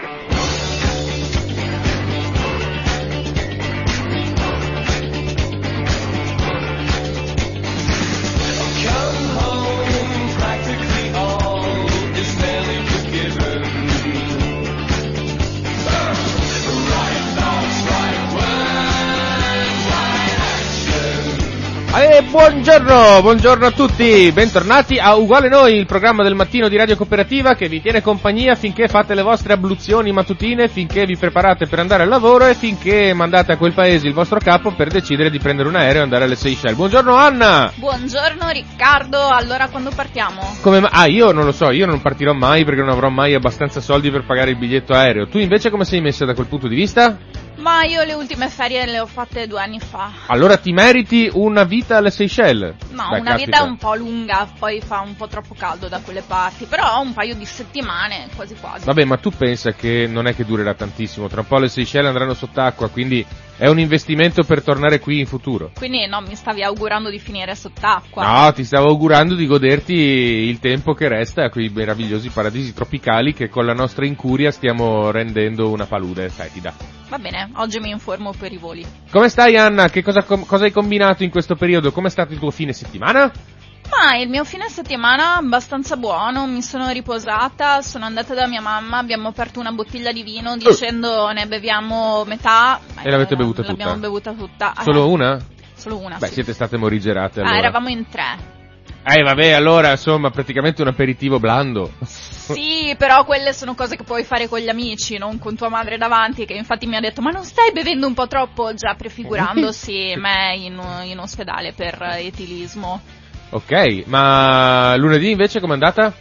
Eh, buongiorno, buongiorno a tutti, bentornati a Uguale Noi, il programma del mattino di Radio Cooperativa che vi tiene compagnia finché fate le vostre abluzioni mattutine, finché vi preparate per andare al lavoro e finché mandate a quel paese il vostro capo per decidere di prendere un aereo e andare alle Seychelles. Buongiorno Anna! Buongiorno Riccardo, allora quando partiamo? Come ma- ah, io non lo so, io non partirò mai perché non avrò mai abbastanza soldi per pagare il biglietto aereo. Tu invece come sei messa da quel punto di vista? Ma io le ultime ferie le ho fatte due anni fa. Allora ti meriti una vita alle Seychelles? No, Beh, una caspita. vita un po' lunga, poi fa un po' troppo caldo da quelle parti, però un paio di settimane, quasi quasi. Vabbè, ma tu pensa che non è che durerà tantissimo, tra un po' le Seychelles andranno sott'acqua, quindi è un investimento per tornare qui in futuro. Quindi no, mi stavi augurando di finire sott'acqua. No, ti stavo augurando di goderti il tempo che resta a quei meravigliosi paradisi tropicali che con la nostra incuria stiamo rendendo una palude fetida. Va bene, oggi mi informo per i voli. Come stai Anna? Che cosa, com- cosa hai combinato in questo periodo? Com'è stato il tuo fine settimana? Ma il mio fine settimana abbastanza buono, mi sono riposata, sono andata da mia mamma, abbiamo aperto una bottiglia di vino dicendo ne beviamo metà. E l'avete bevuta L'abbiamo tutta? bevuta tutta. Eh, Solo una? Solo una, Beh, sì. siete state morigerate Ah, allora. eravamo in tre. Eh vabbè, allora insomma, praticamente un aperitivo blando. Sì, però quelle sono cose che puoi fare con gli amici, non con tua madre davanti, che infatti mi ha detto ma non stai bevendo un po' troppo, già prefigurandosi me in, in ospedale per etilismo. Ok, ma lunedì invece com'è andata?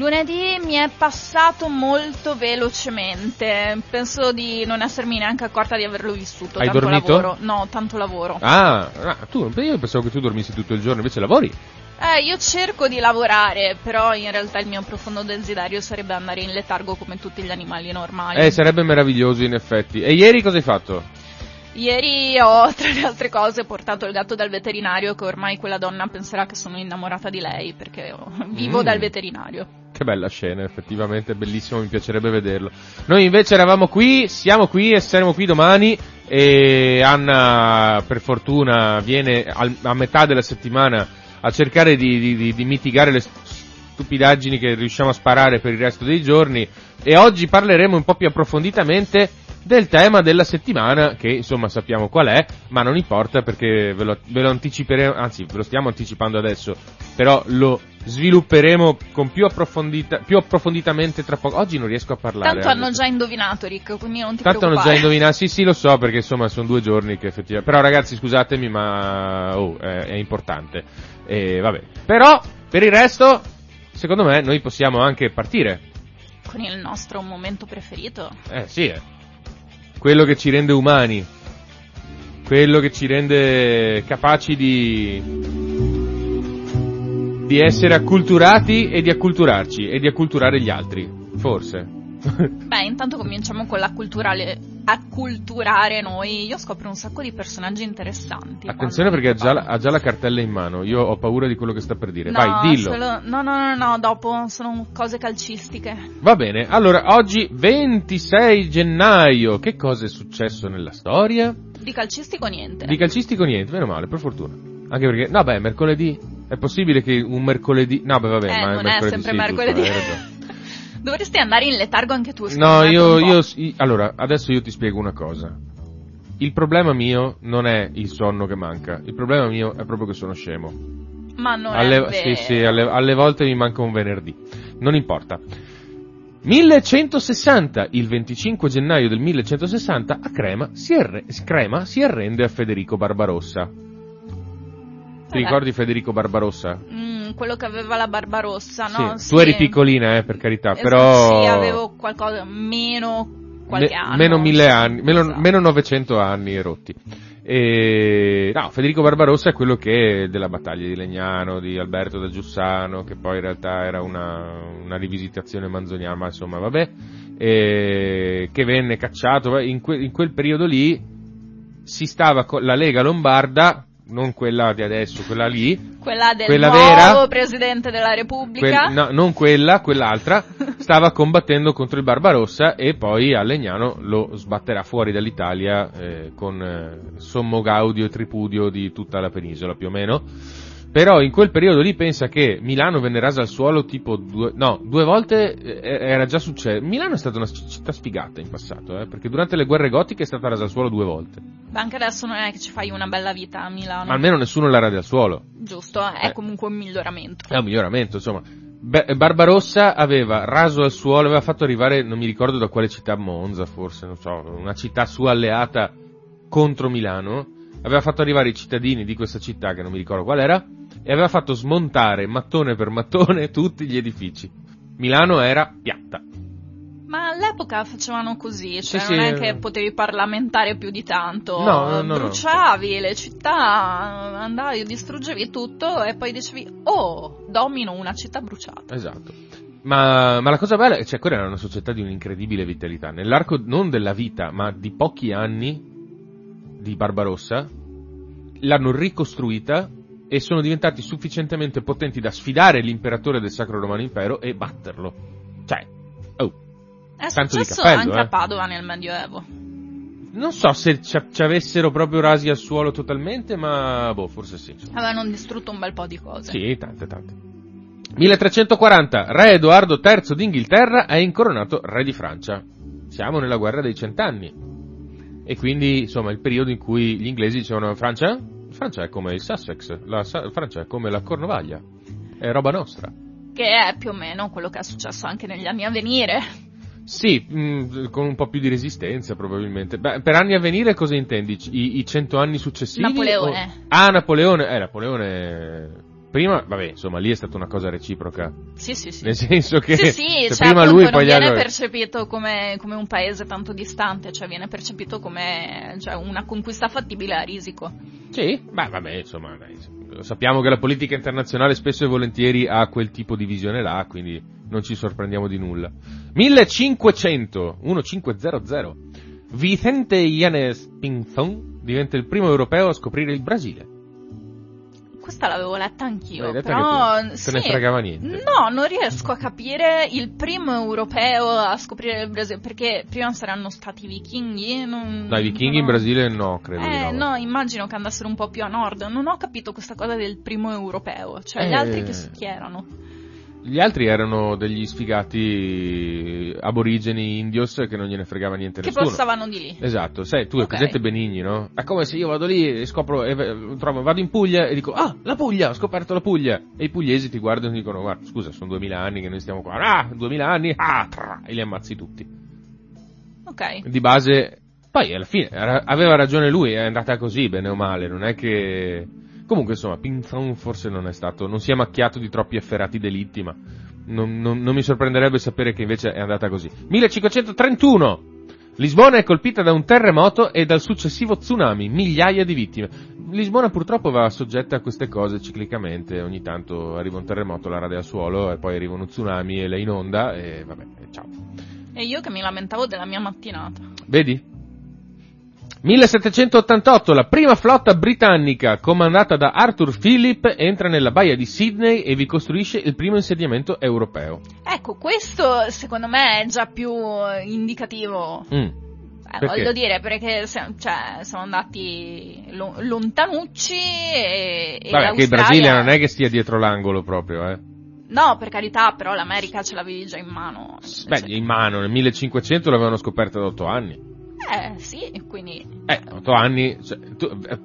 Lunedì mi è passato molto velocemente, penso di non essermi neanche accorta di averlo vissuto. Hai tanto dormito? lavoro. No, tanto lavoro. Ah, ah, tu, io pensavo che tu dormissi tutto il giorno, invece lavori? Eh, io cerco di lavorare, però in realtà il mio profondo desiderio sarebbe andare in letargo come tutti gli animali normali. Eh, sarebbe meraviglioso in effetti. E ieri cosa hai fatto? Ieri ho, tra le altre cose, portato il gatto dal veterinario che ormai quella donna penserà che sono innamorata di lei perché vivo Mm. dal veterinario. Che bella scena, effettivamente, bellissimo, mi piacerebbe vederlo. Noi invece eravamo qui, siamo qui e saremo qui domani e Anna, per fortuna, viene al- a metà della settimana a cercare di, di- di- di mitigare le stupidaggini che riusciamo a sparare per il resto dei giorni e oggi parleremo un po' più approfonditamente del tema della settimana, che insomma sappiamo qual è, ma non importa perché ve lo, ve lo anticiperemo, anzi ve lo stiamo anticipando adesso, però lo svilupperemo con più, approfondita, più approfonditamente tra poco. Oggi non riesco a parlare. Tanto hanno Anna. già indovinato, Rick, quindi non ti Tanto hanno preoccupare. già indovinato, sì sì lo so perché insomma sono due giorni che effettivamente... Però ragazzi scusatemi ma oh, è, è importante. E vabbè. Però per il resto, secondo me noi possiamo anche partire. Con il nostro momento preferito. Eh sì, eh. Quello che ci rende umani. Quello che ci rende capaci di di essere acculturati e di acculturarci e di acculturare gli altri, forse. Beh, intanto cominciamo con l'acculturale, acculturare noi. Io scopro un sacco di personaggi interessanti. Attenzione perché ha già, la, ha già la cartella in mano, io ho paura di quello che sta per dire. No, Vai, dillo. solo- no, no, no, no, dopo sono cose calcistiche. Va bene, allora oggi 26 gennaio, che cosa è successo nella storia? Di calcistico niente. Di calcistico niente, meno male, per fortuna. Anche perché, no beh, mercoledì, è possibile che un mercoledì, no beh vabbè, Eh, ma non è mercoledì sempre sì, mercoledì. ragione. Dovresti andare in letargo anche tu. No, io, io, allora, adesso io ti spiego una cosa. Il problema mio non è il sonno che manca, il problema mio è proprio che sono scemo. Ma non alle, è vero. sì, sì, alle, alle volte mi manca un venerdì. Non importa. 1160, il 25 gennaio del 1160, a Crema si, arre- Crema si arrende a Federico Barbarossa. Ti Vabbè. ricordi Federico Barbarossa? Mm, quello che aveva la barba rossa, no? Sì. Tu eri piccolina, eh, per carità, Esatto, però... Sì, avevo qualcosa, meno qualche Me- anno. meno mille anni, meno, Esatto. meno 900 anni rotti. E, no, Federico Barbarossa è quello che della battaglia di Legnano, di Alberto da Giussano, che poi in realtà era una, una rivisitazione manzoniana, ma insomma vabbè, e, che venne cacciato. In, que- in quel periodo lì si stava con la Lega Lombarda, non quella di adesso, quella lì, Quella del Quella nuovo vera? Presidente della Repubblica. quel- no, non quella, quell'altra, stava combattendo contro il Barbarossa e poi a Legnano lo sbatterà fuori dall'Italia eh, con eh, sommo gaudio e tripudio di tutta la penisola più o meno. Però in quel periodo lì pensa che Milano venne rasa al suolo tipo due, no, due volte eh, era già successo. Milano è stata una città sfigata in passato, eh, perché durante le guerre gotiche è stata rasa al suolo due volte. Ma anche adesso non è che ci fai una bella vita a Milano. Ma almeno nessuno la rade al suolo. Giusto, è Eh. comunque un miglioramento. È un miglioramento, insomma. Be- Barbarossa aveva raso al suolo, aveva fatto arrivare, non mi ricordo da quale città, Monza forse, non so, una città sua alleata contro Milano, aveva fatto arrivare i cittadini di questa città, che non mi ricordo qual era, e aveva fatto smontare mattone per mattone tutti gli edifici. Milano era piatta. Ma all'epoca facevano così, cioè Sì, non sì. è che potevi parlamentare più di tanto. No, no, no, no. Bruciavi le città, andavi, distruggevi tutto e poi dicevi, oh, domino una città bruciata. Esatto. Ma, ma la cosa bella è cioè, quella era una società di un'incredibile vitalità. Nell'arco non della vita, ma di pochi anni di Barbarossa, l'hanno ricostruita e sono diventati sufficientemente potenti da sfidare l'imperatore del Sacro Romano Impero e batterlo. Cioè, oh, È Tanto di successo cappello, anche eh. a Padova nel Medioevo. non so se ci, ci avessero proprio rasi al suolo totalmente, ma boh, forse sì. Avevano distrutto un bel po' di cose. Sì, tante, tante. 1340, re Edoardo III d'Inghilterra è incoronato re di Francia. Siamo nella guerra dei cent'anni. E quindi, insomma, il periodo in cui gli inglesi dicevano Francia? Francia è come il Sussex, la Sa- Francia è come la Cornovaglia. È roba nostra. Che è più o meno quello che è successo anche negli anni a venire. Sì, mh, con un po' più di resistenza probabilmente. Beh, per anni a venire cosa intendi? I, i cento anni successivi? Napoleone. o- Ah, Napoleone. Eh, Napoleone... Prima, vabbè, insomma, lì è stata una cosa reciproca. Sì, sì, sì. Nel senso che Sì, sì, cioè, prima lui non poi gli viene percepito come, come un paese tanto distante, cioè viene percepito come cioè, una conquista fattibile a risico. Sì, beh, vabbè, insomma, dai, sappiamo che la politica internazionale spesso e volentieri ha quel tipo di visione là, quindi non ci sorprendiamo di nulla. 1500, 1500, Vicente Yanes Pinzón diventa il primo europeo a scoprire il Brasile. Questa l'avevo letta anch'io, però? Te sì. ne fregava niente. No, non riesco a capire il primo europeo a scoprire il Brasile, perché prima saranno stati i vichinghi. Non, No, i vichinghi no. in Brasile no, credo Eh, no. no, immagino che andassero un po' più a nord. Non ho capito questa cosa del primo europeo. Cioè, gli Eh. altri che, chi erano? Gli altri erano degli sfigati aborigeni indios che non gliene fregava niente Che nessuno. passavano di lì. Esatto, sai, tu hai Ok. presente Benigni, no? È come se io vado lì e scopro, e trovo, vado in Puglia e dico, ah, la Puglia, ho scoperto la Puglia. E i pugliesi ti guardano e dicono, guarda, scusa, sono duemila anni che noi stiamo qua. Ah, duemila anni, ah, tra, e li ammazzi tutti. Ok. Di base, poi alla fine aveva ragione lui, è andata così, bene o male, non è che... Comunque, insomma, Pinzon forse non è stato, non si è macchiato di troppi efferati delitti, ma non, non- non mi sorprenderebbe sapere che invece è andata così. 1531! Lisbona è colpita da un terremoto e dal successivo tsunami, migliaia di vittime. Lisbona purtroppo va soggetta a queste cose ciclicamente, ogni tanto arriva un terremoto, la rade al suolo e poi arriva uno tsunami e la inonda e vabbè, ciao. E io che mi lamentavo della mia mattinata. Vedi? 1788, la prima flotta britannica comandata da Arthur Phillip entra nella baia di Sydney e vi costruisce il primo insediamento europeo. Ecco, questo secondo me è già più eh, indicativo. Mm. Eh, voglio dire, perché se- cioè, sono andati lo- lontanucci e, e Vabbè, che il Brasile non è che stia dietro l'angolo proprio, eh. No, per carità, però l'America ce l'avevi già in mano. Beh, Cioè, in mano, nel 1500 l'avevano scoperta da 8 anni. Eh, sì, quindi... Eh, 8 anni, cioè, tu- eh,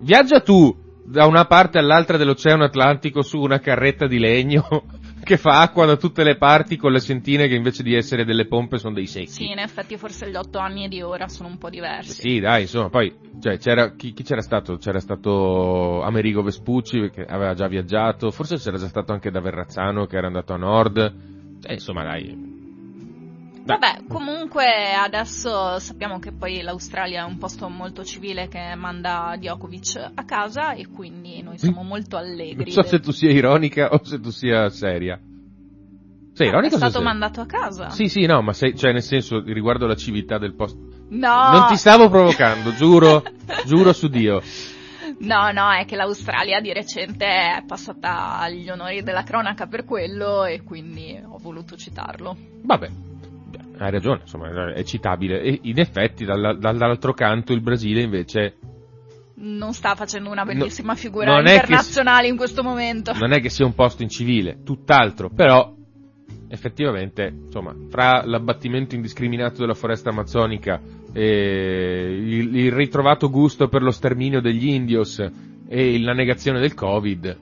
viaggia tu da una parte all'altra dell'Oceano Atlantico su una carretta di legno che fa acqua da tutte le parti con le sentine che invece di essere delle pompe sono dei secchi. Sì, in effetti forse gli otto anni di ora sono un po' diversi. Sì, dai, insomma, poi, cioè, c'era, chi, chi c'era stato? C'era stato Amerigo Vespucci, che aveva già viaggiato, forse c'era già stato anche da Verrazzano, che era andato a nord, eh, insomma, dai. Vabbè, comunque adesso sappiamo che poi l'Australia è un posto molto civile che manda Djokovic a casa e quindi noi siamo molto allegri. Non so se del- tu sia ironica o se tu sia seria. Sei Ah, ironica è sei stato seria? mandato a casa. Sì, sì, no, ma sei, cioè nel senso riguardo la civiltà del posto. No! Non ti stavo provocando, giuro, giuro su Dio. No, no, è che l'Australia di recente è passata agli onori della cronaca per quello e quindi ho voluto citarlo. Vabbè, hai ragione, insomma, è citabile. E in effetti, dalla- dall'altro canto, il Brasile invece Non sta facendo una bellissima No, figura è che internazionale in questo momento. non è che sia un posto incivile, tutt'altro, però effettivamente, insomma, fra l'abbattimento indiscriminato della foresta amazzonica e il, il ritrovato gusto per lo sterminio degli indios e la negazione del Covid,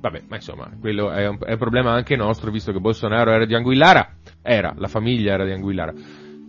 vabbè, ma insomma, quello è un, è un problema anche nostro, visto che Bolsonaro era di Anguillara, era, la famiglia era di Anguillara.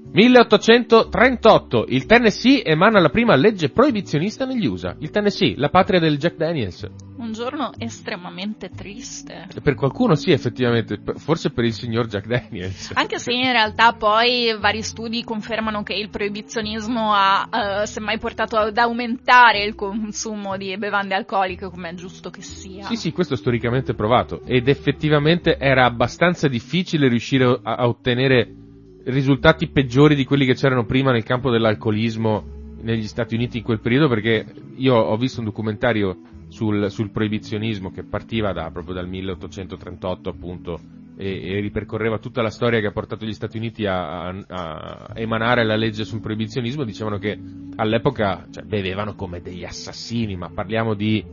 1838, il Tennessee emana la prima legge proibizionista negli USA. Il Tennessee, la patria del Jack Daniels. Un giorno estremamente triste. Per qualcuno sì, effettivamente, forse per il signor Jack Daniels. Anche se in realtà poi vari studi confermano che il proibizionismo ha eh, semmai portato ad aumentare il consumo di bevande alcoliche, come è giusto che sia. Sì, sì, questo è storicamente provato. Ed effettivamente era abbastanza difficile riuscire a ottenere risultati peggiori di quelli che c'erano prima nel campo dell'alcolismo negli Stati Uniti in quel periodo, perché io ho visto un documentario sul, sul proibizionismo che partiva da, proprio dal 1838 appunto e, e ripercorreva tutta la storia che ha portato gli Stati Uniti a, a- a emanare la legge sul proibizionismo, dicevano che all'epoca cioè, bevevano come degli assassini, ma parliamo di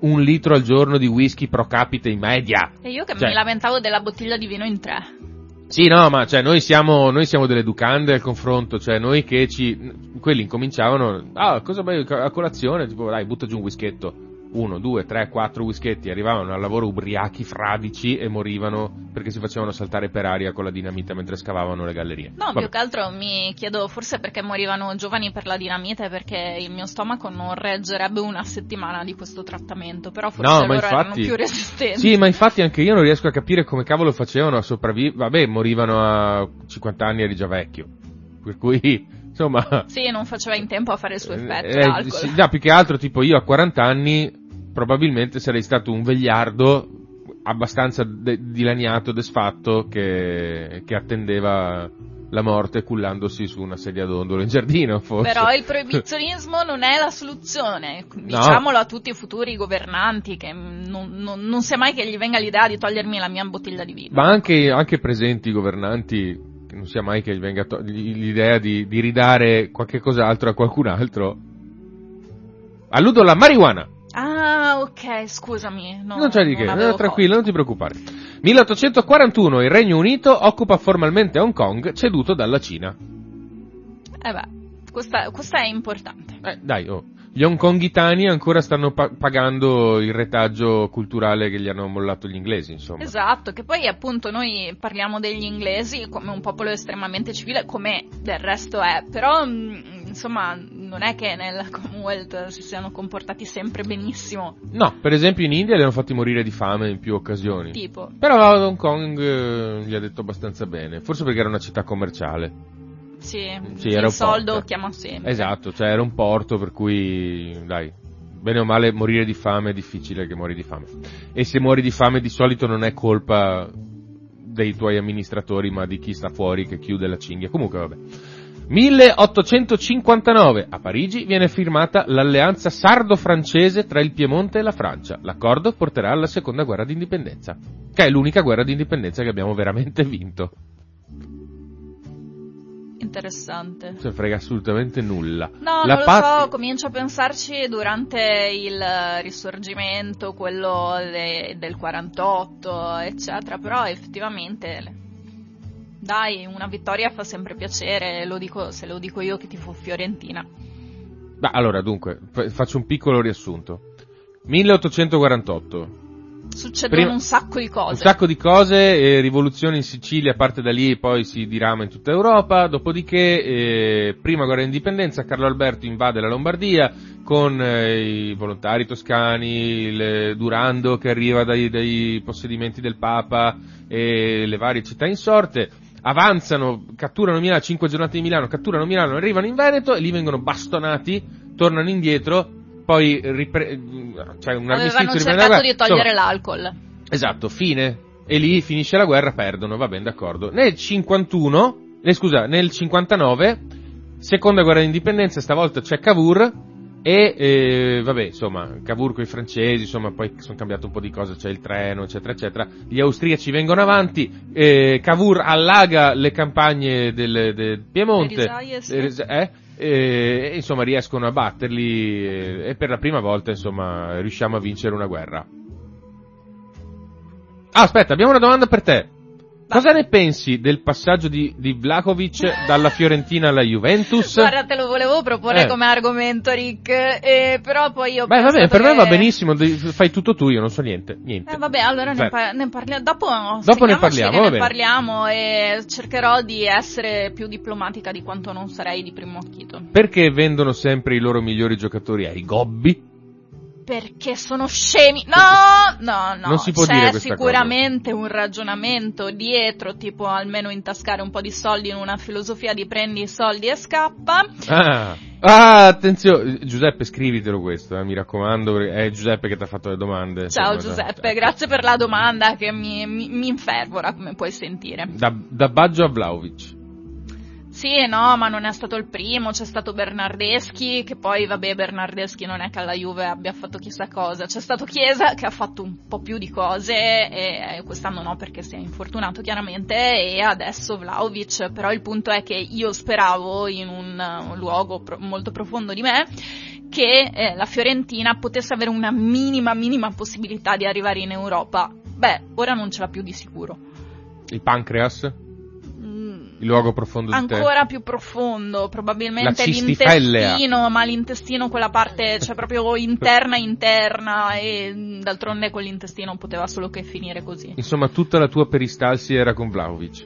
un litro al giorno di whisky pro capite in media. E io che Cioè- mi lamentavo della bottiglia di vino in tre. Sì, no, ma cioè noi siamo, noi siamo delle educande al confronto, cioè noi che ci, quelli incominciavano, ah, cosa bevi a colazione? Tipo, dai, butta giù un whisketto. Uno, due, tre, quattro whischetti, arrivavano al lavoro ubriachi, fradici e morivano perché si facevano saltare per aria con la dinamita mentre scavavano le gallerie. No, Vabbè. più che altro mi chiedo forse perché morivano giovani per la dinamite, perché il mio stomaco non reggerebbe una settimana di questo trattamento, però forse No, loro erano infatti- più resistenti. Sì, ma infatti anche io non riesco a capire come cavolo facevano a sopravvivere. Vabbè, morivano a 50 anni eri già vecchio. Per cui, insomma, Sì, non faceva in tempo a fare il suo effetto Eh, sì, no, più che altro, tipo io a 40 anni, probabilmente sarei stato un vegliardo abbastanza de- dilaniato, desfatto, che, che attendeva la morte cullandosi su una sedia d'ondolo in giardino, forse. Però il proibizionismo non è la soluzione, diciamolo a tutti i futuri governanti che non, non- non sia mai che gli venga l'idea di togliermi la mia bottiglia di vino. Ma anche, anche presenti governanti, che non sia mai che gli venga to- l'idea di, di ridare qualche cos'altro a qualcun altro. Alludo alla marijuana. Ok, scusami. no, non c'è di che, avevo eh, tranquillo, non ti preoccupare. 1841 il Regno Unito occupa formalmente Hong Kong, ceduto dalla Cina. Eh beh, questa, questa è importante. Eh, dai, oh. Gli hongkongitani ancora stanno pa- pagando il retaggio culturale che gli hanno mollato gli inglesi, insomma. Esatto, che poi appunto noi parliamo degli inglesi come un popolo estremamente civile, come del resto è, però mm, insomma non è che nel Commonwealth si siano comportati sempre benissimo, No, per esempio in India li hanno fatti morire di fame in più occasioni. tipo. Però Hong Kong eh, gli ha detto abbastanza bene, forse perché era una città commerciale. Sì, Sì, il soldo porto. chiama sempre. Esatto, cioè era un porto per cui, dai, bene o male morire di fame è difficile che muori di fame. E se muori di fame di solito non è colpa dei tuoi amministratori ma di chi sta fuori che chiude la cinghia. Comunque vabbè. 1859 a Parigi viene firmata l'alleanza sardo-francese tra il Piemonte e la Francia. L'accordo porterà alla seconda guerra d'indipendenza, che è l'unica guerra d'indipendenza che abbiamo veramente vinto. Interessante. Non frega assolutamente nulla. No, La non lo pat- so, comincio a pensarci durante il risorgimento, quello de- del 48, eccetera, però effettivamente, dai, una vittoria fa sempre piacere, lo dico, se lo dico io che tifo Fiorentina. Beh, allora, dunque, fa- faccio un piccolo riassunto. 1848. Succedono Prima- un sacco di Un cose. sacco di cose, eh, rivoluzione in Sicilia parte da lì e poi si dirama in tutta Europa, dopodiché eh, prima guerra d'indipendenza, Carlo Alberto invade la Lombardia con eh, i volontari toscani, il Durando che arriva dai, dai possedimenti del Papa e le varie città insorte, avanzano, catturano Milano, 5 giornate di Milano, catturano Milano, arrivano in Veneto e lì vengono bastonati, tornano indietro, poi ripre- cioè un Avevano cercato di togliere Insomma, l'alcol. Esatto, fine. E lì finisce la guerra, perdono, va bene, d'accordo. Nel 51, eh, scusa, nel 59, seconda guerra d'indipendenza, stavolta c'è Cavour e, eh, vabbè, insomma, Cavour con i francesi, insomma, poi sono cambiate un po' di cose, c'è il treno, eccetera, eccetera. Gli austriaci vengono avanti, eh, Cavour allaga le campagne del, del Piemonte, eh, eh, e, insomma, riescono a batterli e per la prima volta, insomma, riusciamo a vincere una guerra. Ah, aspetta, abbiamo una domanda per te. Cosa ne pensi del passaggio di, di Vlahovic dalla Fiorentina alla Juventus? Guarda, te lo volevo proporre Eh. come argomento, Rick, eh, però poi io Beh, va bene, pensato per me va che- benissimo, fai tutto tu, io non so niente. niente. Eh, vabbè, allora ne, par- ne parliamo. Dopo, Dopo ne parliamo, che ne parliamo e cercherò di essere più diplomatica di quanto non sarei di primo acchito. Perché vendono sempre i loro migliori giocatori ai gobbi? Perché sono scemi. No, no, no. C'è sicuramente un ragionamento dietro, tipo almeno intascare un po' di soldi in una filosofia di prendi i soldi e scappa. Ah, ah attenzione, Giuseppe scrivitelo questo, eh, mi raccomando, è Giuseppe che ti ha fatto le domande. Ciao Giuseppe, cioè, grazie per la domanda che mi, mi, mi infervora, come puoi sentire. Da, da Baggio a Vlaovic. Sì, no, ma non è stato il primo, c'è stato Bernardeschi, che poi, vabbè, Bernardeschi non è che alla Juve abbia fatto chissà cosa, c'è stato Chiesa che ha fatto un po' più di cose, e quest'anno no perché si è infortunato chiaramente, e adesso Vlaovic, però il punto è che io speravo in un, uh, luogo pro- molto profondo di me che eh, la Fiorentina potesse avere una minima, minima possibilità di arrivare in Europa. Beh, ora non ce l'ha più di sicuro. Il pancreas, il luogo profondo ancora più profondo, probabilmente l'intestino, ma l'intestino quella parte, cioè proprio interna interna e d'altronde con l'intestino poteva solo che finire così. Insomma, tutta la tua peristalsi era con Vlaovic.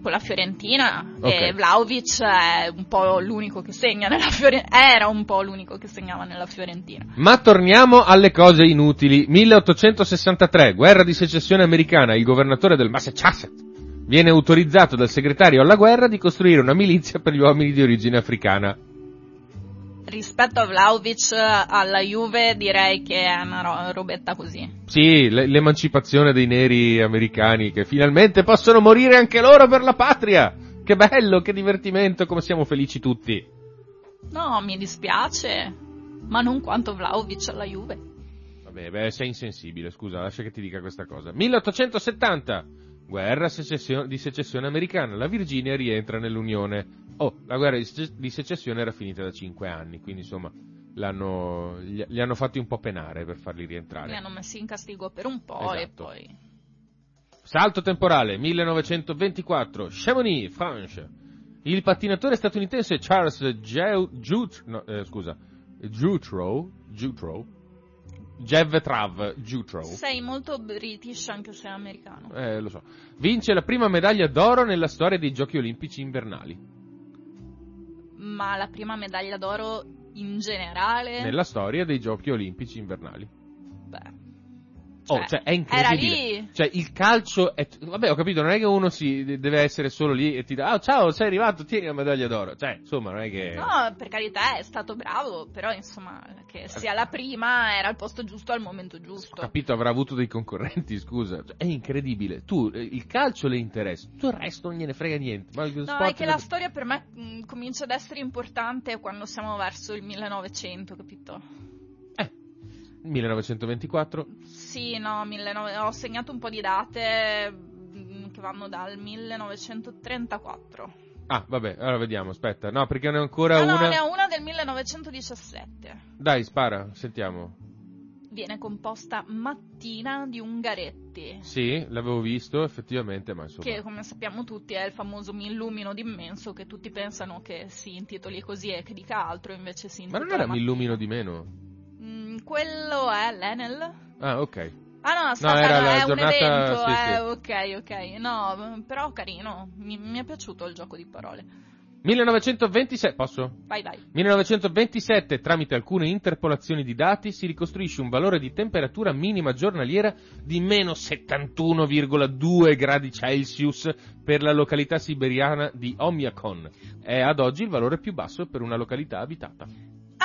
Con la Fiorentina Ok. e Vlaovic è un po' l'unico che segna nella Fiorentina, era un po' l'unico che segnava nella Fiorentina. Ma torniamo alle cose inutili. 1863, guerra di secessione americana. Il governatore del Massachusetts viene autorizzato dal segretario alla guerra di costruire una milizia per gli uomini di origine africana. Rispetto a Vlaovic alla Juve direi che è una ro- robetta così. Sì, le- l'emancipazione dei neri americani che finalmente possono morire anche loro per la patria. Che bello, che divertimento, come siamo felici tutti. No, mi dispiace, ma non quanto Vlaovic alla Juve. Vabbè, beh, sei insensibile, scusa, lascia che ti dica questa cosa. 1870, guerra secessio- di secessione americana. La Virginia rientra nell'Unione. Oh, la guerra di, sece- di secessione era finita da 5 anni, quindi insomma, l'hanno, gli, li hanno fatti un po' penare per farli rientrare. Li hanno messi in castigo per un po' e Esatto. poi... Salto temporale, 1924, Chamonix, France. Il pattinatore statunitense Charles Geu- Jut- no, eh, scusa, Jutro, Jutro, Jevtrav Jutro, Sei molto british anche se americano. eh, lo so, vince la prima medaglia d'oro nella storia dei giochi olimpici invernali. Ma la prima medaglia d'oro in generale... Nella storia dei giochi olimpici invernali. Beh... Oh, cioè, è incredibile. Era lì. Cioè, il calcio è... Vabbè, ho capito, non è che uno si deve essere solo lì e ti dà, ah, ciao, sei arrivato, tieni la medaglia d'oro. Cioè, insomma, non è che... No, per carità è stato bravo, però insomma che sia la prima era al posto giusto al momento Ho giusto. capito, avrà avuto dei concorrenti, scusa. Cioè, è incredibile. Tu, eh, il calcio le interessa, tutto il resto non gliene frega niente. Ma No, è che ne- la storia per me mh, comincia ad essere importante quando siamo verso il 1900, capito? Eh, 1924. Sì, no, 19 ho segnato un po' di date mh, che vanno dal 1934. Ah, vabbè, allora vediamo, aspetta. No, perché ne ho ancora no, una... ne ho una del 1917. Dai, spara, sentiamo. Viene composta Mattina di Ungaretti. Sì, l'avevo visto, effettivamente, ma insomma... Che come sappiamo tutti è il famoso Mi illumino d'immenso che tutti pensano che si intitoli così e che dica altro invece si Ma intitola non era Mi illumino di meno? Quello è l'Enel? Ah, ok. Ah no, aspetta, era no, la è un giornata- evento, sì, eh, sì. ok, ok. No, però carino, mi, mi è piaciuto il gioco di parole. 1927, posso? Vai, vai. 1927, tramite alcune interpolazioni di dati, si ricostruisce un valore di temperatura minima giornaliera di meno 71,2 gradi Celsius per la località siberiana di Omiakon. È ad oggi il valore più basso per una località abitata.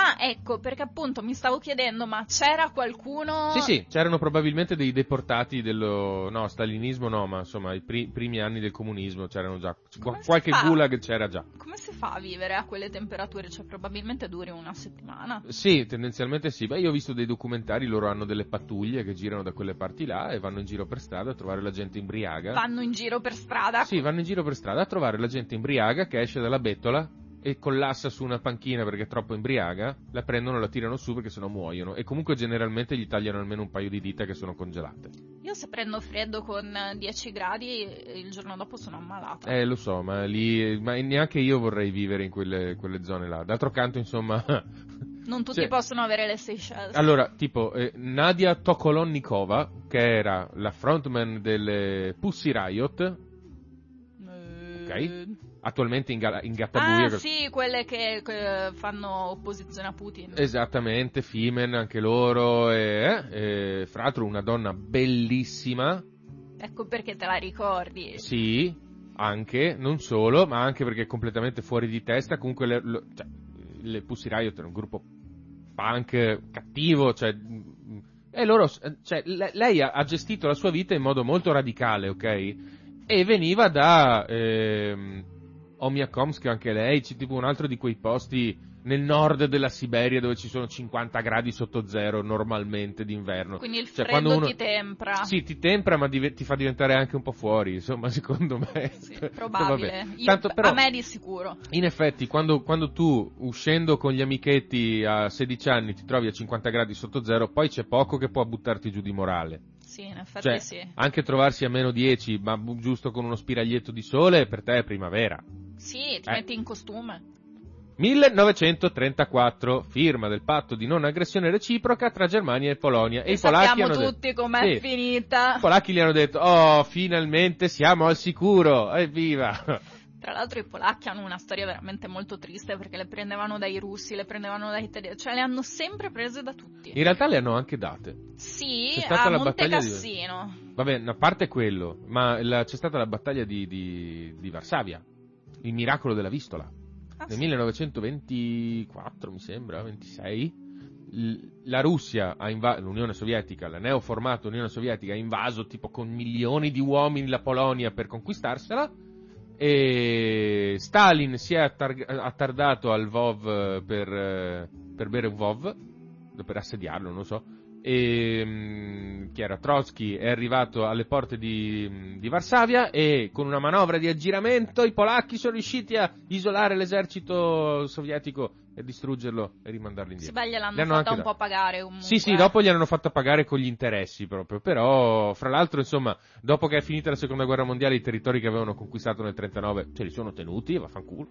Ah, ecco, perché appunto mi stavo chiedendo, ma c'era qualcuno... Sì, sì, c'erano probabilmente dei deportati dello... no, stalinismo no, ma insomma i pri- primi anni del comunismo c'erano già. Come Qualche gulag c'era già. Come si fa a vivere a quelle temperature? Cioè, probabilmente duri una settimana. Sì, tendenzialmente sì. Beh, io ho visto dei documentari, loro hanno delle pattuglie che girano da quelle parti là e vanno in giro per strada a trovare la gente imbriaga. Vanno in giro per strada. Sì, vanno in giro per strada a trovare la gente imbriaga che esce dalla bettola e collassa su una panchina perché è troppo imbriaga, la prendono e la tirano su perché sennò muoiono. E comunque generalmente gli tagliano almeno un paio di dita che sono congelate. Io se prendo freddo con eh, 10 gradi, il giorno dopo sono ammalata. Eh, lo so, ma lì ma neanche io vorrei vivere in quelle, quelle zone là. D'altro canto, insomma, non tutti sì. possono avere le Seychelles. Allora, tipo, eh, Nadia Tokolonnikova, che era la frontman delle Pussy Riot, Eh, attualmente in, ga- in Gattabuia. Ah, sì, quelle che, che fanno opposizione a Putin. Esattamente, Femen anche loro, e, eh, fra l'altro una donna bellissima, Ecco perché te la ricordi. sì, anche, non solo, ma anche perché è completamente fuori di testa, comunque le, lo- cioè, le Pussy Riot erano un gruppo punk cattivo, cioè, mm, e loro, cioè, le- lei ha, gestito la sua vita in modo molto radicale, ok? E veniva da ehm, Omiakomsk anche lei, c'è tipo un altro di quei posti nel nord della Siberia dove ci sono 50 gradi sotto zero normalmente d'inverno. Quindi il Cioè, freddo uno- ti tempra. Sì, ti tempra, ma dive- ti fa diventare anche un po' fuori, insomma, secondo me. Sì, Vabbè. probabile. Io- Tanto, però, A me di sicuro. in effetti, quando, quando tu, uscendo con gli amichetti a 16 anni, ti trovi a 50 gradi sotto zero, poi c'è poco che può buttarti giù di morale. Sì, in effetti Cioè, sì. anche trovarsi a meno 10, ma giusto con uno spiraglietto di sole, per te è primavera. Sì, ti eh. metti in costume. 1934, firma del patto di non aggressione reciproca tra Germania e Polonia. E, E i polacchi sappiamo hanno tutti detto, com'è Sì. finita. I polacchi gli hanno detto, oh, finalmente siamo al sicuro, evviva! Tra l'altro i polacchi hanno una storia veramente molto triste perché le prendevano dai russi, le prendevano dai tedeschi, cioè le hanno sempre prese da tutti. In realtà le hanno anche date. Sì, C'è stata a la Monte battaglia di- Cassino. Vabbè, a parte quello, ma la- c'è stata la battaglia di, di- di Varsavia, il miracolo della Vistola, Ah, nel sì. 1924 mi sembra, 26. L- La Russia ha invaso, l'Unione Sovietica, la neoformata Unione Sovietica ha invaso tipo con milioni di uomini la Polonia per conquistarsela e Stalin si è attar- attardato al Vov eh, per, eh, per bere un Vov, per assediarlo, non so, e mm, chi era Trotsky è arrivato alle porte di, di Varsavia e con una manovra di aggiramento i polacchi sono riusciti a isolare l'esercito sovietico e distruggerlo e rimandarlo Sì, indietro. beh, gliel'hanno Li hanno fatta anche un po' pagare comunque. Sì, sì, dopo gli hanno fatto pagare con gli interessi proprio, però fra l'altro insomma, dopo che è finita la seconda guerra mondiale i territori che avevano conquistato nel 39 ce li sono tenuti, vaffanculo.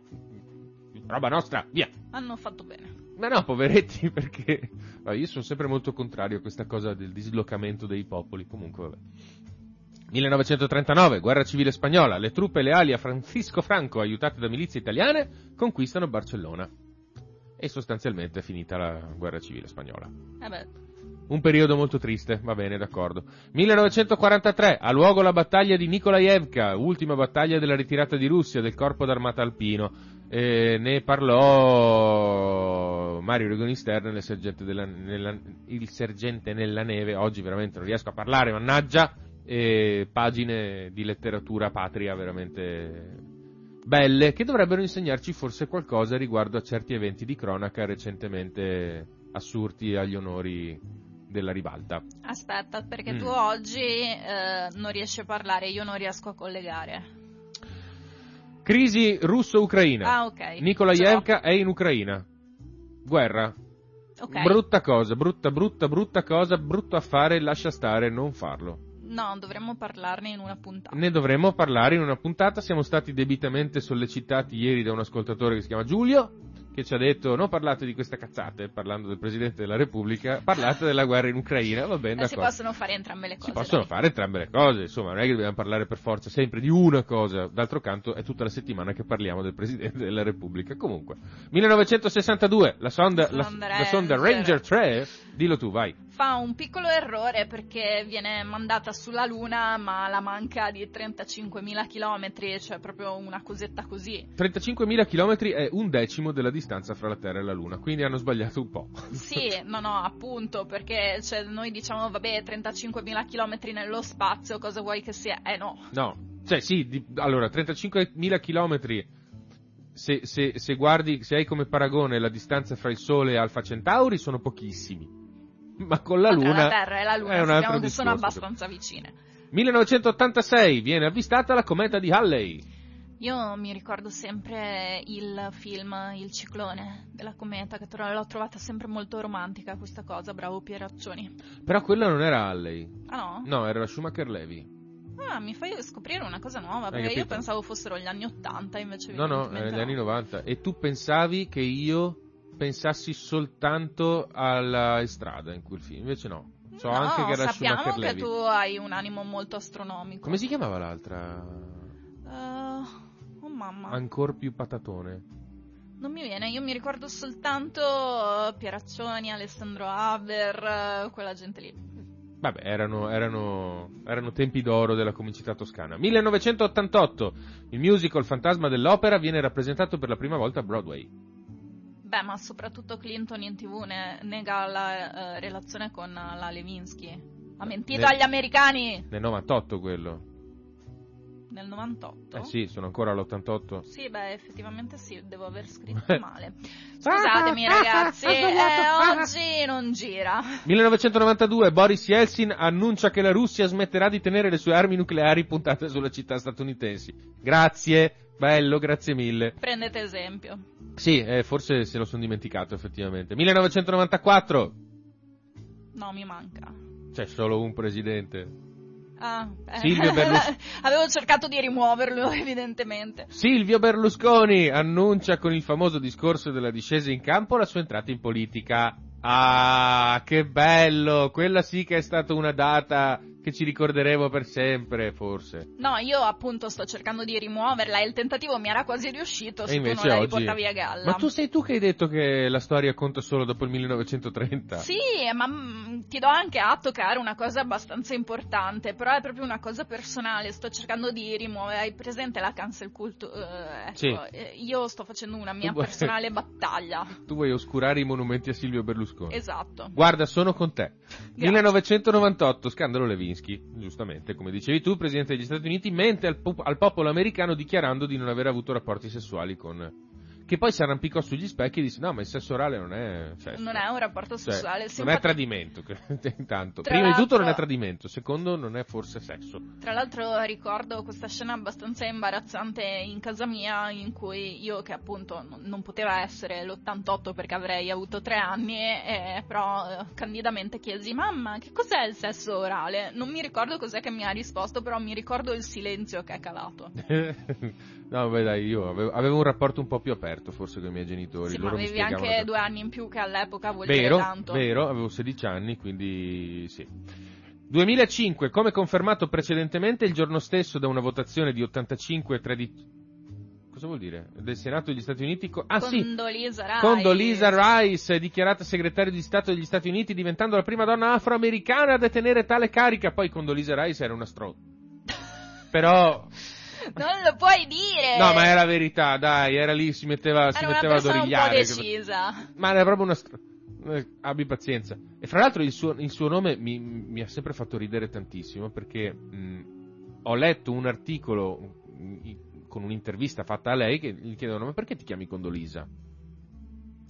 Roba nostra, via. Hanno fatto bene. Ma no, poveretti, perché vabbè, io sono sempre molto contrario a questa cosa del dislocamento dei popoli. Comunque, vabbè. 1939, guerra civile spagnola. Le truppe leali a Francisco Franco, aiutate da milizie italiane, conquistano Barcellona. E sostanzialmente è finita la guerra civile spagnola. Eh beh, Un periodo molto triste, va bene, d'accordo. 1943, ha luogo la battaglia di Nikolaevka, ultima battaglia della ritirata di Russia del corpo d'armata alpino. Eh, ne parlò Mario Regonister nel sergente della, nella, il sergente nella neve. Oggi veramente non riesco a parlare, mannaggia. E pagine di letteratura patria veramente belle che dovrebbero insegnarci forse qualcosa riguardo a certi eventi di cronaca recentemente assurti agli onori della ribalta. aspetta, perché Mm. tu oggi eh, non riesci a parlare, io non riesco a collegare. Crisi russo-ucraina. Ah, ok. Nikolaevka è in Ucraina. Guerra. Ok. Brutta cosa, brutta, brutta, brutta cosa, brutto affare, lascia stare, non farlo. No, dovremmo parlarne in una puntata. Ne dovremmo parlare in una puntata, siamo stati debitamente sollecitati ieri da un ascoltatore che si chiama Giulio che ci ha detto non parlate di queste cazzate, parlando del Presidente della Repubblica, parlate della guerra in Ucraina, va bene, Eh, si possono fare entrambe le cose. Si possono dai. fare entrambe le cose, insomma, non è che dobbiamo parlare per forza sempre di una cosa, d'altro canto è tutta la settimana che parliamo del Presidente della Repubblica. Comunque, 1962, la sonda, la, Sonda la sonda Ranger Ranger. 3, dillo tu, vai. Fa un piccolo errore perché viene mandata sulla Luna ma la manca di 35.000 km, cioè proprio una cosetta così. 35.000 km è un decimo della distanza fra la Terra e la Luna, quindi hanno sbagliato un po'. Sì, no, no, appunto, perché cioè, noi diciamo, vabbè, 35.000 km nello spazio, cosa vuoi che sia? Eh no. No, cioè sì, di- allora 35.000 km se, se, se guardi, se hai come paragone la distanza fra il Sole e Alfa Centauri sono pochissimi. Ma con la tra Luna la Terra e la Luna è un altro che sono discorso. abbastanza vicine. 1986 viene avvistata la cometa di Halley. Io mi ricordo sempre il film Il ciclone della cometa, che tro- l'ho trovata sempre molto romantica questa cosa, bravo Pieraccioni. Però quella non era Halley. Ah no? No, era la Schumacher Levy. Ah, mi fai scoprire una cosa nuova, Hai perché io capito? pensavo fossero gli anni 80, invece No, no, negli anni no. 90. E tu pensavi che io pensassi soltanto alla strada in quel film, invece no. So no, anche che era sappiamo Schumacher che Levy. tu hai un animo molto astronomico. Come si chiamava l'altra? Eh, oh mamma, Ancor più patatone. non mi viene, io mi ricordo soltanto eh, Pieraccioni, Alessandro Haber, eh, quella gente lì. Vabbè, erano, erano, erano tempi d'oro della comicità toscana. 1988, il musical Fantasma dell'Opera viene rappresentato per la prima volta a Broadway. Beh, ma soprattutto Clinton in tv ne- nega la eh, relazione con eh, la Levinsky. Ha mentito Ne- agli americani Nel 98 quello. Nel 98. Eh sì, sono ancora all'88. Sì, beh, effettivamente sì, devo aver scritto male. Scusatemi ragazzi, eh, oggi non gira. 1992, Boris Yeltsin annuncia che la Russia smetterà di tenere le sue armi nucleari puntate sulle città statunitensi. Grazie, bello, grazie mille. Prendete esempio. Sì, eh, forse se lo sono dimenticato effettivamente. 1994, No, mi manca. c'è solo un presidente. Ah, eh. Silvio Berlus- Avevo cercato di rimuoverlo, evidentemente. Silvio Berlusconi annuncia con il famoso discorso della discesa in campo la sua entrata in politica. Ah, che bello! Quella sì che è stata una data che ci ricorderemo per sempre, forse. No, io appunto sto cercando di rimuoverla e il tentativo mi era quasi riuscito se tu non la oggi... riportavi a galla. Ma tu sei tu che hai detto che la storia conta solo dopo il 1930? Sì, ma mm, ti do anche atto che era una cosa abbastanza importante, però è proprio una cosa personale, sto cercando di rimuovere, hai presente la cancel culture? Eh, ecco, Sì. eh, io sto facendo una mia vuoi- personale battaglia. Tu vuoi oscurare i monumenti a Silvio Berlusconi? Esatto. Guarda, sono con te. 1998, scandalo Levinsky, giustamente, come dicevi tu, il presidente degli Stati Uniti mente al, pop- al popolo americano dichiarando di non aver avuto rapporti sessuali con... Che poi si arrampicò sugli specchi e disse no, ma il sesso orale non è sesso. Non è un rapporto Cioè, sessuale, non simpati- è tradimento, intanto. Prima di tutto non è tradimento, secondo non è forse sesso. Tra l'altro ricordo questa scena abbastanza imbarazzante in casa mia in cui io che appunto non, non poteva essere l'88 perché avrei avuto tre anni eh, però candidamente chiesi mamma che cos'è il sesso orale? Non mi ricordo cos'è che mi ha risposto però mi ricordo il silenzio che è calato. no, beh dai, io avevo, avevo un rapporto un po' più aperto forse con i miei genitori. Sì, ma loro mi avevi anche che- due anni in più che all'epoca vuol Vero, dire tanto. vero, avevo 16 anni, quindi sì. 2005, come confermato precedentemente, il giorno stesso da una votazione di 85 13 Cosa vuol dire? Del Senato degli Stati Uniti? co- ah sì, Condoleezza Rice. Condoleezza Rice, dichiarata segretaria di Stato degli Stati Uniti, diventando la prima donna afroamericana a detenere tale carica. Poi Condoleezza Rice era una stro... Però... Non lo puoi dire! No, ma era verità, dai, era lì, si metteva, si Era una metteva ad persona un po' origliare. decisa. Ma era proprio una... eh, abbi pazienza. E fra l'altro il suo, il suo nome mi, mi ha sempre fatto ridere tantissimo perché mh, ho letto un articolo mh, con un'intervista fatta a lei che gli chiedono ma perché ti chiami Condolisa?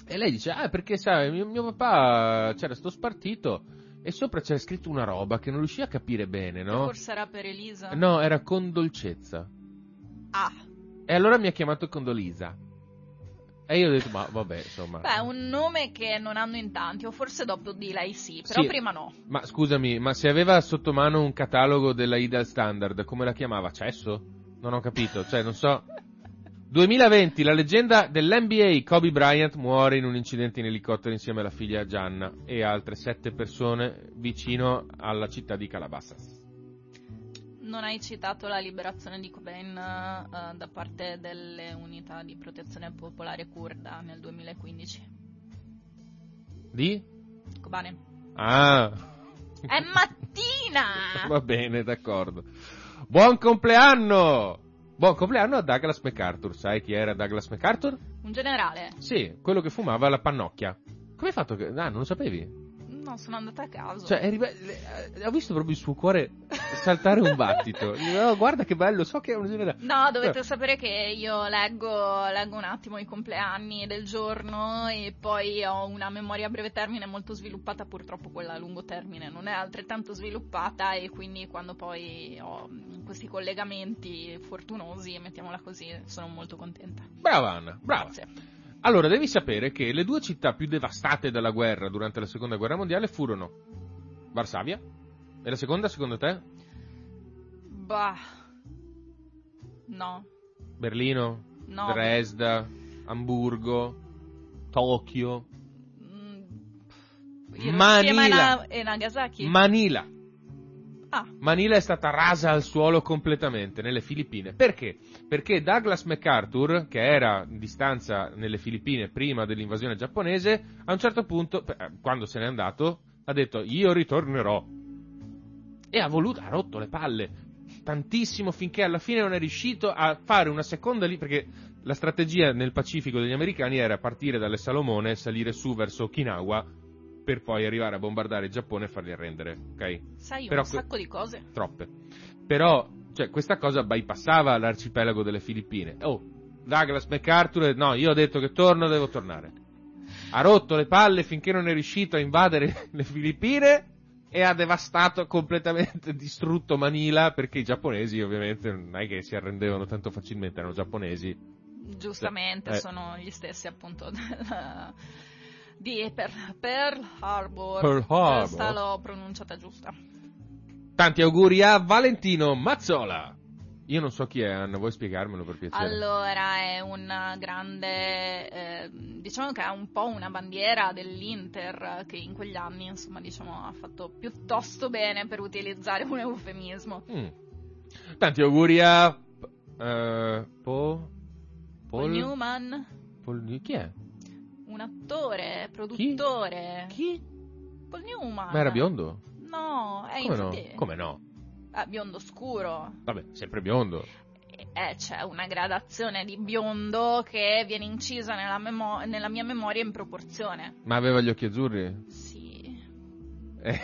E lei dice ah perché sai mio, mio papà c'era sto spartito e sopra c'era scritto una roba che non riusciva a capire bene, no? Forse era per Elisa. No, era con dolcezza. Ah. E allora mi ha chiamato Condolisa. E io ho detto ma vabbè insomma. Beh, un nome che non hanno in tanti, o forse dopo di lei sì, però Sì. prima no. Ma scusami, ma se aveva sotto mano un catalogo della Ideal Standard, come la chiamava? Cesso? Non ho capito, cioè non so. 2020, la leggenda dell'NBA Kobe Bryant muore in un incidente in elicottero insieme alla figlia Gianna e altre sette persone vicino alla città di Calabasas. Non hai citato la liberazione di Cobain eh, da parte delle unità di protezione popolare kurda nel 2015. Di? Kobane. Ah, È mattina! va bene, d'accordo. Buon compleanno! Buon compleanno a Douglas MacArthur. Sai chi era Douglas MacArthur? Un generale. Sì, quello che fumava la pannocchia. Come hai fatto che... Ah, non lo sapevi? No, sono andata a caso. Cioè, eri be- le- ho visto proprio il suo cuore saltare un battito. Dico, "Oh, guarda che bello, so che è un generale. No, dovete sapere che io leggo, leggo un attimo i compleanni del giorno e poi ho una memoria a breve termine molto sviluppata, purtroppo quella a lungo termine non è altrettanto sviluppata e quindi quando poi ho questi collegamenti fortunosi, mettiamola così, sono molto contenta. Brava Anna, brava. Grazie. Allora, devi sapere che le due città più devastate dalla guerra durante la seconda guerra mondiale furono Varsavia. E la seconda, secondo te? Bah. No. Berlino, No. Dresda, Amburgo, Tokyo, Mm, Manila. E Nagasaki? Manila. Ah, Manila è stata rasa al suolo completamente nelle Filippine. Perché? Perché Douglas MacArthur, che era in distanza nelle Filippine prima dell'invasione giapponese, a un certo punto, quando se n'è andato, ha detto io ritornerò. E ha voluto, ha rotto le palle tantissimo finché alla fine non è riuscito a fare una seconda lì, perché la strategia nel Pacifico degli americani era partire dalle Salomone, salire su verso Okinawa, per poi arrivare a bombardare il Giappone e farli arrendere, ok? sai Però un sacco di cose. troppe. Però, cioè, questa cosa bypassava l'arcipelago delle Filippine. Oh, Douglas MacArthur, no, io ho detto che torno, devo tornare. Ha rotto le palle finché non è riuscito a invadere le Filippine e ha devastato completamente, distrutto Manila perché i giapponesi ovviamente non è che si arrendevano tanto facilmente, erano giapponesi. Giustamente, Eh. sono gli stessi appunto del- di Per- Pearl Harbor. Pearl Harbor. Questa l'ho pronunciata giusta. Tanti auguri a Valentino Mazzola. Io non so chi è, Anna, vuoi spiegarmelo per piacere? Allora, è un grande, eh, diciamo che è un po' una bandiera dell'Inter che in quegli anni, insomma, diciamo, ha fatto piuttosto bene per utilizzare un eufemismo. Mm. Tanti auguri a... eh, po... Paul Newman, Paul- Chi è? Un attore, produttore. Chi? Paul Newman. Ma era biondo? No, è Come no? Come no? è biondo scuro. Vabbè, sempre biondo. Eh, c'è una gradazione di biondo che viene incisa nella, memo- nella mia memoria in proporzione. Ma aveva gli occhi azzurri? Sì. Eh,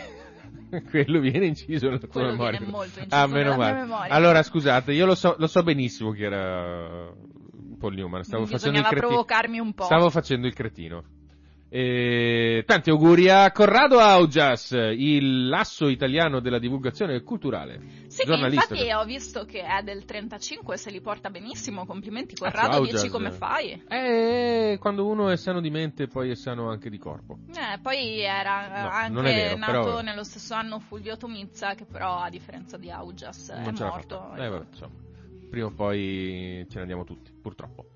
quello viene inciso nella tua memoria. viene molto inciso ah, meno nella mia male. memoria. Allora, scusate, io lo so, lo so benissimo chi era Paul Newman. Stavo facendo il Bisognava cretino. provocarmi un po'. Stavo facendo il cretino. E tanti auguri a Corrado Augias, il lasso italiano della divulgazione culturale. Sì, infatti ho visto che è del 35 e se li porta benissimo. Complimenti, Corrado, ciao, dici come fai? Eh, quando uno è sano di mente, poi è sano anche di corpo. Eh, poi era eh, No, anche non è vero, nato però- nello stesso anno Fulvio Tomizza, che però a differenza di Augias è non l'ha morto. Eh, vabbè, insomma, prima o poi ce ne andiamo tutti, purtroppo.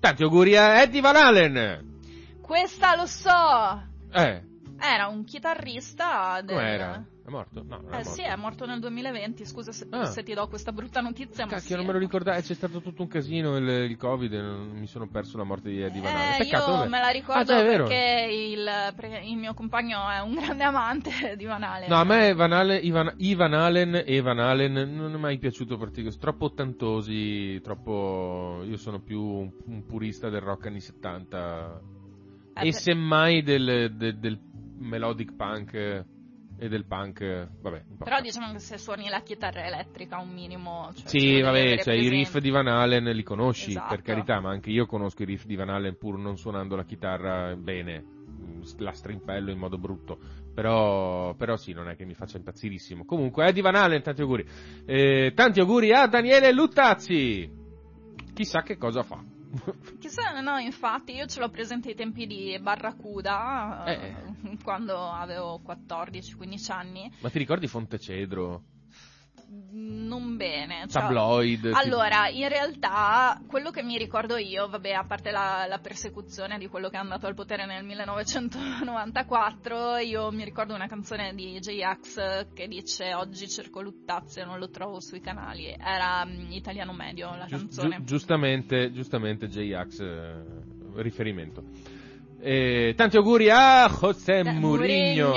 Tanti auguri a Eddie Van Halen. Questa lo so! Eh, Era un chitarrista del... com'era? È morto? No, non è Eh morto. sì, è morto nel 2020, scusa se, Ah. se ti do questa brutta notizia, ma Cacchio, sì. non me lo ricordavo, eh, c'è stato tutto un casino, il, il covid, non mi sono perso la morte di Eddie Van Halen. Eh, Peccato, io vabbè. me la ricordo Ah, già, è vero. perché il, il mio compagno è un grande amante di Van Halen. No, a me Van Halen, Ivan, Ivan Halen e Van Halen non è mai piaciuto particolarmente, troppo ottantosi, troppo... Io sono più un, un purista del rock anni 70 Eh, e per- semmai del, del- del melodic punk eh, e del punk, eh, vabbè. Però diciamo che se suoni la chitarra elettrica un minimo... Cioè, Sì, vabbè, cioè i riff di Van Halen li conosci, Esatto. per carità, ma anche io conosco i riff di Van Halen pur non suonando la chitarra bene, la strimpello in modo brutto, però, però sì, non è che mi faccia impazzirissimo. Comunque, Eddie Van Halen, tanti auguri. Eh, tanti auguri a Daniele Luttazzi! Chissà che cosa fa. Chissà, no, infatti io ce l'ho presente ai tempi di Barracuda, Eh. eh, quando avevo 14-15 anni. ma ti ricordi Fontecedro? Non bene. cioè- tabloid. Allora, in realtà, quello che mi ricordo io, vabbè, a parte la, la persecuzione di quello che è andato al potere nel 1994, io mi ricordo una canzone di J-Ax che dice Oggi cerco Luttazio non lo trovo sui canali. Era mm, italiano medio la Gius- canzone. giu- giustamente, giustamente J-Ax eh, riferimento. Eh, tanti auguri a José Eh, Mourinho.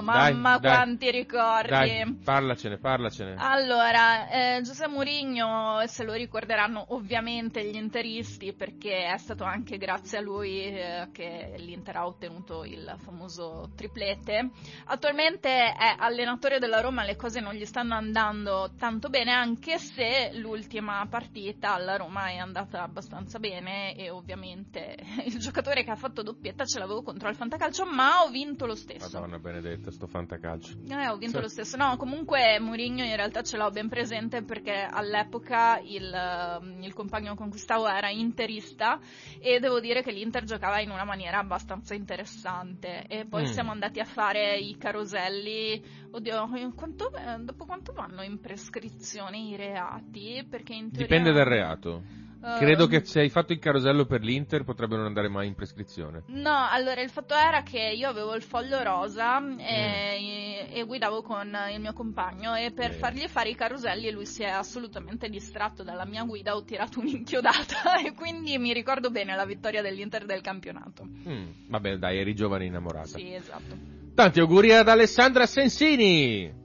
mamma Dai, dai, quanti ricordi. Dai, parlacene, parlacene. Allora, eh, Giuseppe Mourinho se lo ricorderanno ovviamente gli interisti perché è stato anche grazie a lui eh, che l'Inter ha ottenuto il famoso triplete. Attualmente è allenatore della Roma, le cose non gli stanno andando tanto bene anche se l'ultima partita alla Roma è andata abbastanza bene e ovviamente il giocatore che ha fatto doppietta ce l'avevo contro al Fantacalcio ma ho vinto lo stesso. Madonna benedetta, sto fantacalcio. Eh, ho vinto Sì. lo stesso. No, comunque Mourinho in realtà ce l'ho ben presente perché all'epoca il, ehm, il compagno con cui stavo era interista e devo dire che l'Inter giocava in una maniera abbastanza interessante. E poi Mm. siamo andati a fare i caroselli. Oddio, quanto- eh, dopo quanto vanno in prescrizione i reati? Perché in teoria... Dipende dal reato. Ehm, Credo che se hai fatto il carosello per l'Inter potrebbe non andare mai in prescrizione. No, allora il fatto era che io avevo il foglio rosa Mm. e, e guidavo con il mio compagno e per Bene. fargli fare i caroselli lui si è assolutamente distratto dalla mia guida, ho tirato un'inchiodata e quindi mi ricordo bene la vittoria dell'Inter del campionato. Mm, Vabbè, dai, eri giovane innamorata. Sì, esatto. Tanti auguri ad Alessandra Sensini.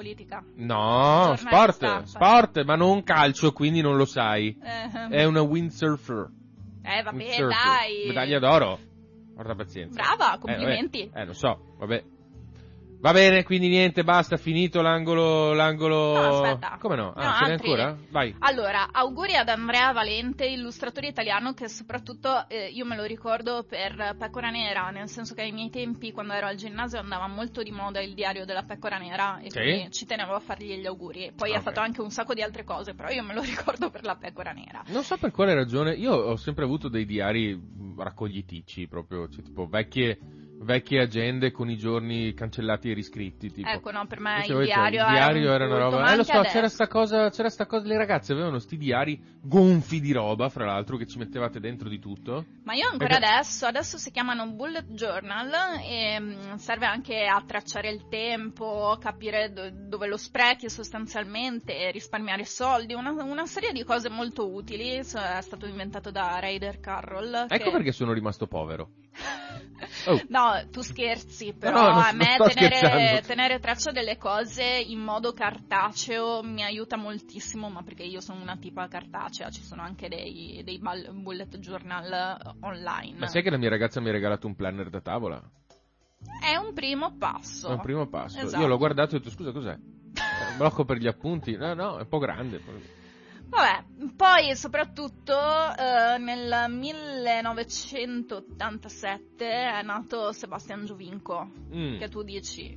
Politica. No, sport, sport, ma non calcio, quindi non lo sai. Eh, È una windsurfer. eh, vabbè, Windsurfer. dai. Medaglia d'oro. Porta pazienza. Brava, Eh, complimenti. vabbè. Eh, lo so, vabbè. Va bene, quindi niente, basta, finito l'angolo, l'angolo... No, aspetta. Come no? Ah, No, ce n'è ancora? Vai. Allora, auguri ad Andrea Valente, illustratore italiano che soprattutto eh, io me lo ricordo per Pecora Nera, nel senso che ai miei tempi quando ero al ginnasio andava molto di moda il diario della Pecora Nera e Sì? quindi ci tenevo a fargli gli auguri. Poi Ah, ha ok. fatto anche un sacco di altre cose, però io me lo ricordo per la Pecora Nera. Non so per quale ragione, io ho sempre avuto dei diari raccogliticci, proprio, cioè, tipo vecchie, vecchie agende con i giorni cancellati e riscritti, tipo. Ecco, no, per me il diario, il diario era, era un una roba. Eh, lo so, adesso. c'era sta cosa, c'era sta cosa, le ragazze avevano sti diari gonfi di roba, fra l'altro, che ci mettevate dentro di tutto. Ma io ancora Perché- adesso, adesso si chiamano bullet journal e mm, serve anche a tracciare il tempo, capire do- dove lo sprechi sostanzialmente, risparmiare soldi, una, una serie di cose molto utili. È stato inventato da Raider Carroll. che- Ecco perché sono rimasto povero. Oh. No, tu scherzi, però No, non- a me tenere, tenere traccia delle cose in modo cartaceo mi aiuta moltissimo, ma perché io sono una tipa cartacea, ci sono anche dei, dei bullet journal eh, online. Ma sai che la mia ragazza mi ha regalato un planner da tavola? È un primo passo. È un primo passo. Esatto. Io l'ho guardato e ho detto, scusa, cos'è? Un blocco per gli appunti? No, no, è un po' grande. Vabbè, poi soprattutto eh, nel 1987 è nato Sebastian Giovinco, Mm. che tu dici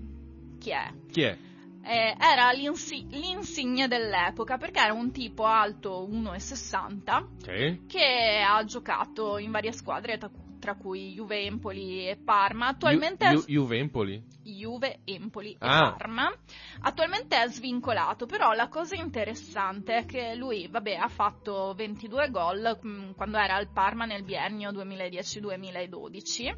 chi è? Chi è? Eh, era l'insi- l'insigne dell'epoca perché era un tipo alto 1,60 Sì? che ha giocato in varie squadre tra, tra cui Juve, Empoli e Parma. Attualmente Ju- Ju- Juve Empoli? Juve, Empoli Ah. e Parma. Attualmente è svincolato, però la cosa interessante è che lui, vabbè, ha fatto 22 gol mm, quando era al Parma nel biennio 2010-2012.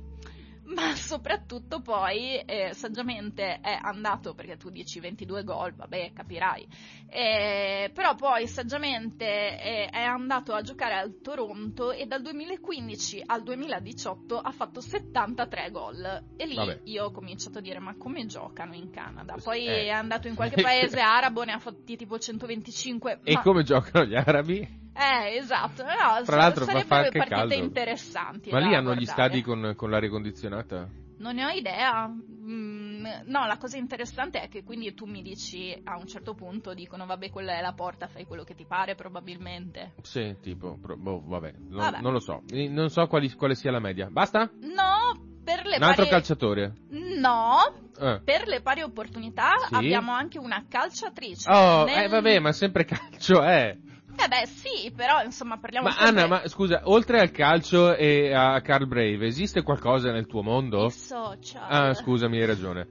Ma soprattutto poi eh, saggiamente è andato, perché tu dici 22 gol, vabbè, capirai. Eh, però poi saggiamente eh, è andato a giocare al Toronto e dal 2015 al 2018 ha fatto 73 gol. E lì Vabbè. io ho cominciato a dire ma come giocano in Canada? Poi Eh. è andato in qualche paese arabo, ne ha fatti tipo 125. E ma- come giocano gli arabi? Eh, esatto. No, Tra l'altro fa- sarebbero fa anche partite caldo. interessanti. Ma lì hanno gli guardare. stadi con, con l'aria condizionata? Non ne ho idea. Mm, no, la cosa interessante è che quindi tu mi dici a un certo punto dicono vabbè quella è la porta, fai quello che ti pare probabilmente. Sì, tipo, pro- boh, vabbè, non, Vabbè. non lo so. Non so quali- quale sia la media. Basta? No, per le Un altro pari... calciatore. No, Eh. per le pari opportunità Sì. abbiamo anche una calciatrice. Oh, Nel- eh vabbè, ma sempre calcio, eh. Eh beh, sì, però insomma parliamo Ma sempre Anna, ma scusa, oltre al calcio e a Carl Brave, esiste qualcosa nel tuo mondo? di social. Ah, scusami, hai ragione.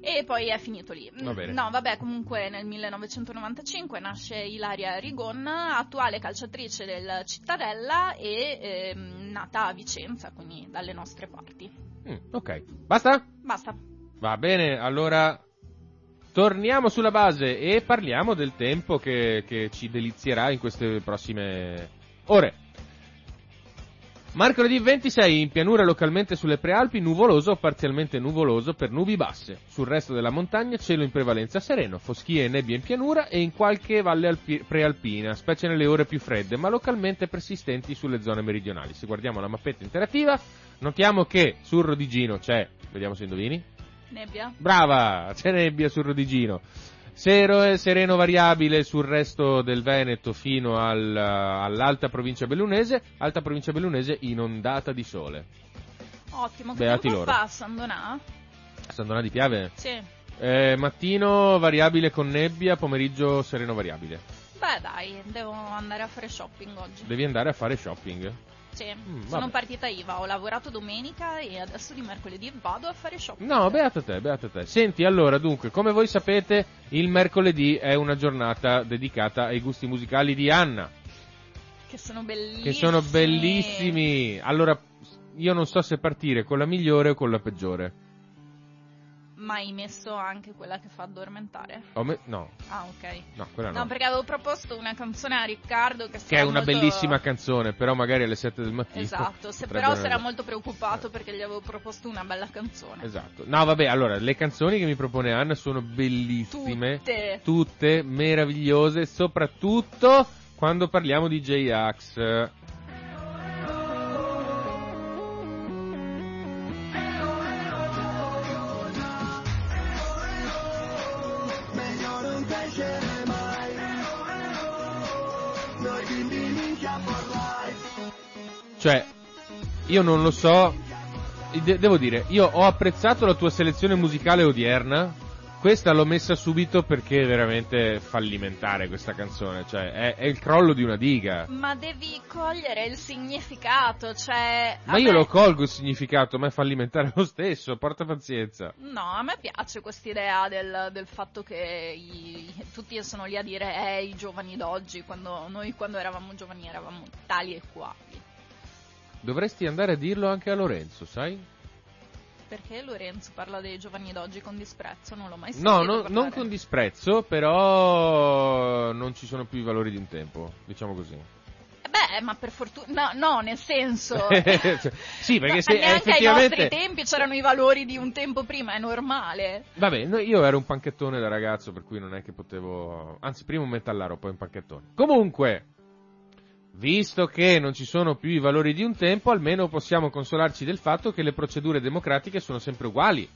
E poi è finito lì. Va bene. No, vabbè, comunque nel 1995 nasce Ilaria Rigon, attuale calciatrice del Cittadella e ehm, nata a Vicenza, quindi dalle nostre parti. Mm, ok, basta? Basta. Va bene, allora torniamo sulla base e parliamo del tempo che, che ci delizierà in queste prossime ore. Mercoledì 26 in pianura localmente sulle prealpi, nuvoloso o parzialmente nuvoloso per nubi basse. Sul resto della montagna cielo in prevalenza sereno, foschie e nebbie in pianura e in qualche valle alpi- prealpina, specie nelle ore più fredde, ma localmente persistenti sulle zone meridionali. Se guardiamo la mappetta interattiva, notiamo che sul Rodigino c'è, vediamo se indovini, Nebbia? Brava, c'è nebbia sul Rodigino. Sero e sereno variabile sul resto del Veneto fino al- all'alta provincia bellunese, alta provincia bellunese inondata di sole. Ottimo. Che Beati tempo loro. fa a Sandonà? Sandona di Piave? Sì. Eh, mattino variabile con nebbia, pomeriggio sereno variabile. Beh dai, devo andare a fare shopping oggi. Devi andare a fare shopping. Sì, Mm, sono vabbè. partita IVA, ho lavorato domenica e adesso di mercoledì vado a fare shopping. No, beato te, beato te. Senti, allora, dunque, come voi sapete, il mercoledì è una giornata dedicata ai gusti musicali di Anna. Che sono bellissimi. che sono bellissimi. Allora, io non so se partire con la migliore o con la peggiore. Ma hai messo anche quella che fa addormentare? Me- no, Ah, ok. no, quella no. No, perché avevo proposto una canzone a Riccardo che, Che è una molto- bellissima canzone, però magari alle 7 del mattino. Esatto, se però si era molto preoccupato perché gli avevo proposto una bella canzone. Esatto. No, vabbè, allora, le canzoni che mi propone Anna sono bellissime. Tutte. Tutte meravigliose, soprattutto quando parliamo di J-Ax. Cioè, io non lo so. de- devo dire, io ho apprezzato la tua selezione musicale odierna. Questa l'ho messa subito perché è veramente fallimentare questa canzone. Cioè, è, è il crollo di una diga. Ma devi cogliere il significato, cioè... Ma io me- lo colgo il significato, ma è fallimentare lo stesso. Porta pazienza. No, a me piace quest'idea del, del fatto che i- tutti sono lì a dire eh, i giovani d'oggi, quando noi quando eravamo giovani eravamo tali e quali. Dovresti andare a dirlo anche a Lorenzo, sai? Perché Lorenzo parla dei giovani d'oggi con disprezzo? Non l'ho mai sentito No, no- non con disprezzo, però non ci sono più i valori di un tempo, diciamo così. Eh Beh, ma per fortuna... No, no, nel senso... Sì, perché No, se neanche effettivamente... ai nostri tempi c'erano i valori di un tempo prima, è normale. Vabbè, no, io ero un panchettone da ragazzo, per cui non è che potevo... Anzi, prima un metallaro, poi un panchettone. Comunque, visto che non ci sono più i valori di un tempo, almeno possiamo consolarci del fatto che le procedure democratiche sono sempre uguali.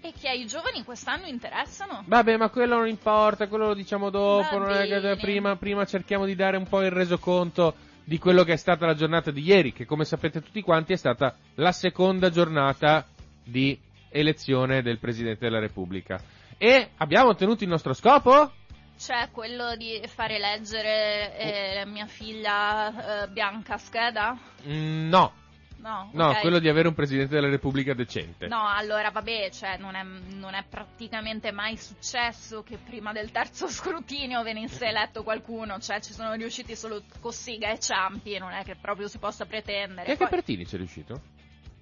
E che ai giovani quest'anno interessano? Vabbè, ma quello non importa, quello lo diciamo dopo, non è che prima, prima cerchiamo di dare un po' il resoconto di quello che è stata la giornata di ieri, che come sapete tutti quanti è stata la seconda giornata di elezione del Presidente della Repubblica. E abbiamo ottenuto il nostro scopo? C'è quello di fare leggere eh, mia figlia eh, Bianca scheda? Mm, no, No, no, ok. quello di avere un Presidente della Repubblica decente. No, allora vabbè, cioè non è, non è praticamente mai successo che prima del terzo scrutinio venisse eletto qualcuno, cioè ci sono riusciti solo Cossiga e Ciampi, non è che proprio si possa pretendere. E anche Poi- Pertini ci è riuscito?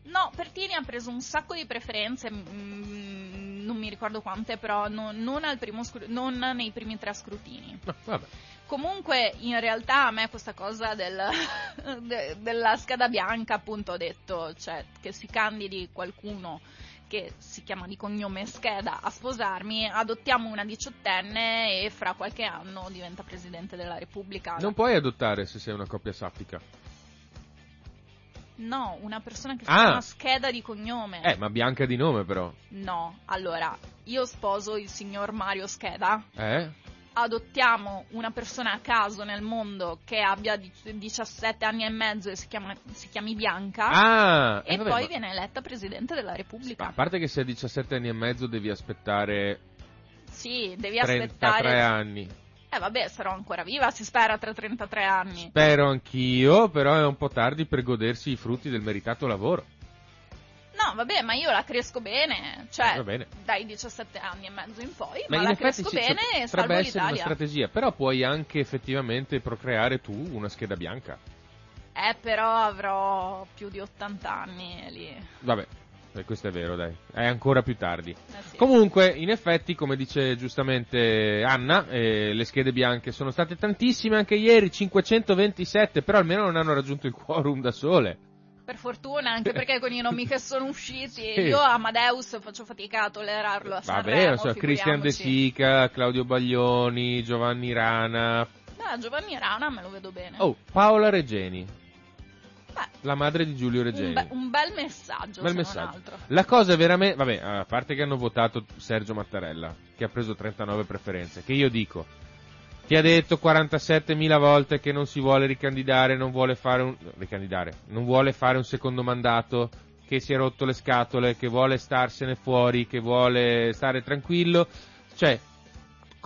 No, Pertini ha preso un sacco di preferenze, mm, non mi ricordo quante, però no- non, al primo scru- non nei primi tre scrutini. No, vabbè. Comunque, in realtà a me questa cosa del, de- della scheda bianca, appunto, ho detto, cioè, che si candidi qualcuno che si chiama di cognome scheda a sposarmi, adottiamo una diciottenne e fra qualche anno diventa Presidente della Repubblica. Non puoi adottare se sei una coppia sappica. No, una persona che si Ah. chiama scheda di cognome. Eh, ma bianca di nome però. No, allora, io sposo il signor Mario Scheda, Eh? adottiamo una persona a caso nel mondo che abbia di- 17 anni e mezzo e si, chiama- si chiami Bianca Ah! e eh, vabbè, poi ma- viene eletta Presidente della A Repubblica. parte che se hai 17 anni e mezzo devi aspettare Sì, devi 33 aspettare... anni. Eh vabbè, sarò ancora viva, si spera tra 33 anni. Spero anch'io, però è un po' tardi per godersi i frutti del meritato lavoro. No, vabbè, ma io la cresco bene, cioè bene. dai 17 anni e mezzo in poi, Ma ma, in la cresco sì, bene pot- e salvo potrebbe essere una strategia, però puoi anche effettivamente procreare tu una scheda bianca. Eh, però avrò più di 80 anni lì. Vabbè, eh, questo è vero, dai, è ancora più tardi. Eh sì. Comunque, in effetti, come dice giustamente Anna, eh, le schede bianche sono state tantissime anche ieri, 527, però almeno non hanno raggiunto il quorum da sole. Per fortuna, anche perché con i nomi che sono usciti, Sì. io Amadeus faccio fatica a tollerarlo a Vabbè, Sanremo, non so, Christian De. Sica, Claudio Baglioni, Giovanni Rana. Ah, Giovanni Rana me lo vedo bene. Oh, Paola Regeni, Beh, la madre di Giulio Regeni. un, be- un bel messaggio, Bel messaggio. La cosa è veramente, vabbè, a parte che hanno votato Sergio Mattarella, che ha preso 39 preferenze, che io dico, ti ha detto 47.000 volte che non si vuole ricandidare, non vuole fare un, ricandidare, non vuole fare un secondo mandato, che si è rotto le scatole, che vuole starsene fuori, che vuole stare tranquillo, cioè,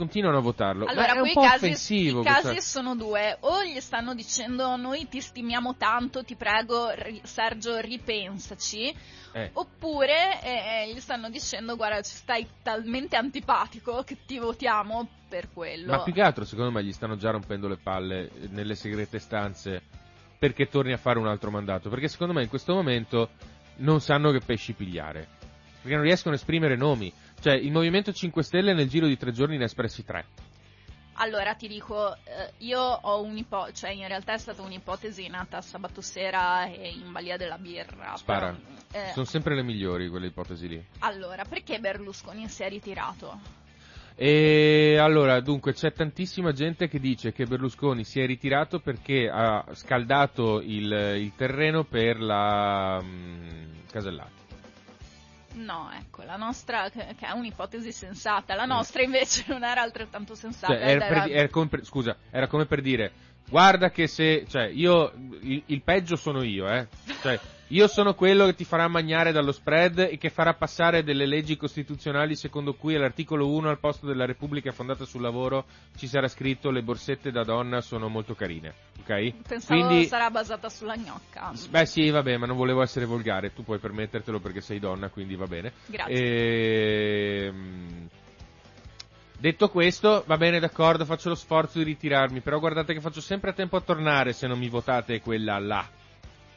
continuano a votarlo. Allora, è un po' casi, offensivo. i casi questa- sono due. O gli stanno dicendo noi ti stimiamo tanto, ti prego Sergio ripensaci. eh. Oppure eh, gli stanno dicendo guarda ci stai talmente antipatico che ti votiamo per quello. Ma più che altro, secondo me, gli stanno già rompendo le palle eh, nelle segrete stanze perché torni a fare un altro mandato. Perché secondo me in questo momento non sanno che pesci pigliare. Perché non riescono a esprimere nomi. Cioè, il Movimento 5 Stelle nel giro di tre giorni ne ha espressi tre. Allora ti dico, eh, io ho un'ipotesi, cioè in realtà è stata un'ipotesi nata sabato sera e in balia della birra. Spara. però, eh, Sono sempre le migliori quelle ipotesi lì. Allora, perché Berlusconi si è ritirato? E allora, dunque, c'è tantissima gente che dice che Berlusconi si è ritirato perché ha scaldato il, il terreno per la mm, Casellati. No, ecco, la nostra, che è un'ipotesi sensata, la nostra invece non era altrettanto sensata. Cioè, era per era- di- era come per- scusa, era come per dire, guarda che se, cioè, io, il, il peggio sono io, eh. Cioè, io sono quello che ti farà magnare dallo spread e che farà passare delle leggi costituzionali secondo cui all'articolo 1 al posto della Repubblica fondata sul lavoro ci sarà scritto le borsette da donna sono molto carine, ok? Pensavo Quindi, sarà basata sulla gnocca. Beh sì, vabbè, ma non volevo essere volgare, tu puoi permettertelo perché sei donna, quindi va bene. Grazie. Ehm, Detto questo, va bene, d'accordo, faccio lo sforzo di ritirarmi, però guardate che faccio sempre a tempo a tornare se non mi votate quella là.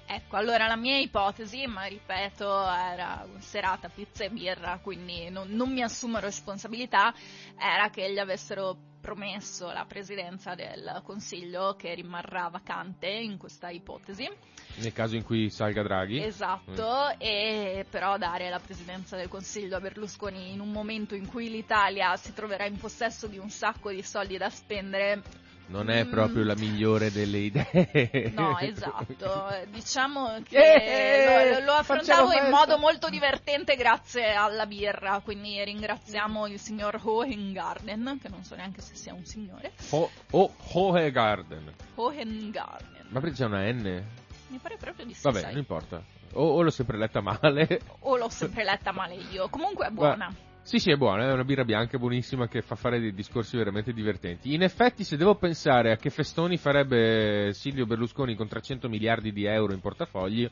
Ecco, allora la mia ipotesi, ma ripeto, era serata pizza e birra, quindi non, non mi assumo responsabilità, era che gli avessero promesso la presidenza del Consiglio che rimarrà vacante in questa ipotesi. Nel caso in cui salga Draghi. Esatto, Mm. e però dare la presidenza del Consiglio a Berlusconi in un momento in cui l'Italia si troverà in possesso di un sacco di soldi da spendere. Non è proprio la migliore delle idee. No, esatto. Diciamo che Eh, lo, lo affrontavo in modo molto divertente grazie alla birra, quindi ringraziamo il signor Hohengarden, che non so neanche se sia un signore. Ho- oh, Hohegarden. Hohengarden. Ma perché c'è una N? Mi pare proprio di sì, Vabbè, sai. non importa. O, o l'ho sempre letta male. O l'ho sempre letta male io. Comunque è buona. Sì, sì, è buona, è una birra bianca buonissima che fa fare dei discorsi veramente divertenti. In effetti, se devo pensare a che festoni farebbe Silvio Berlusconi con 300 miliardi di euro in portafogli,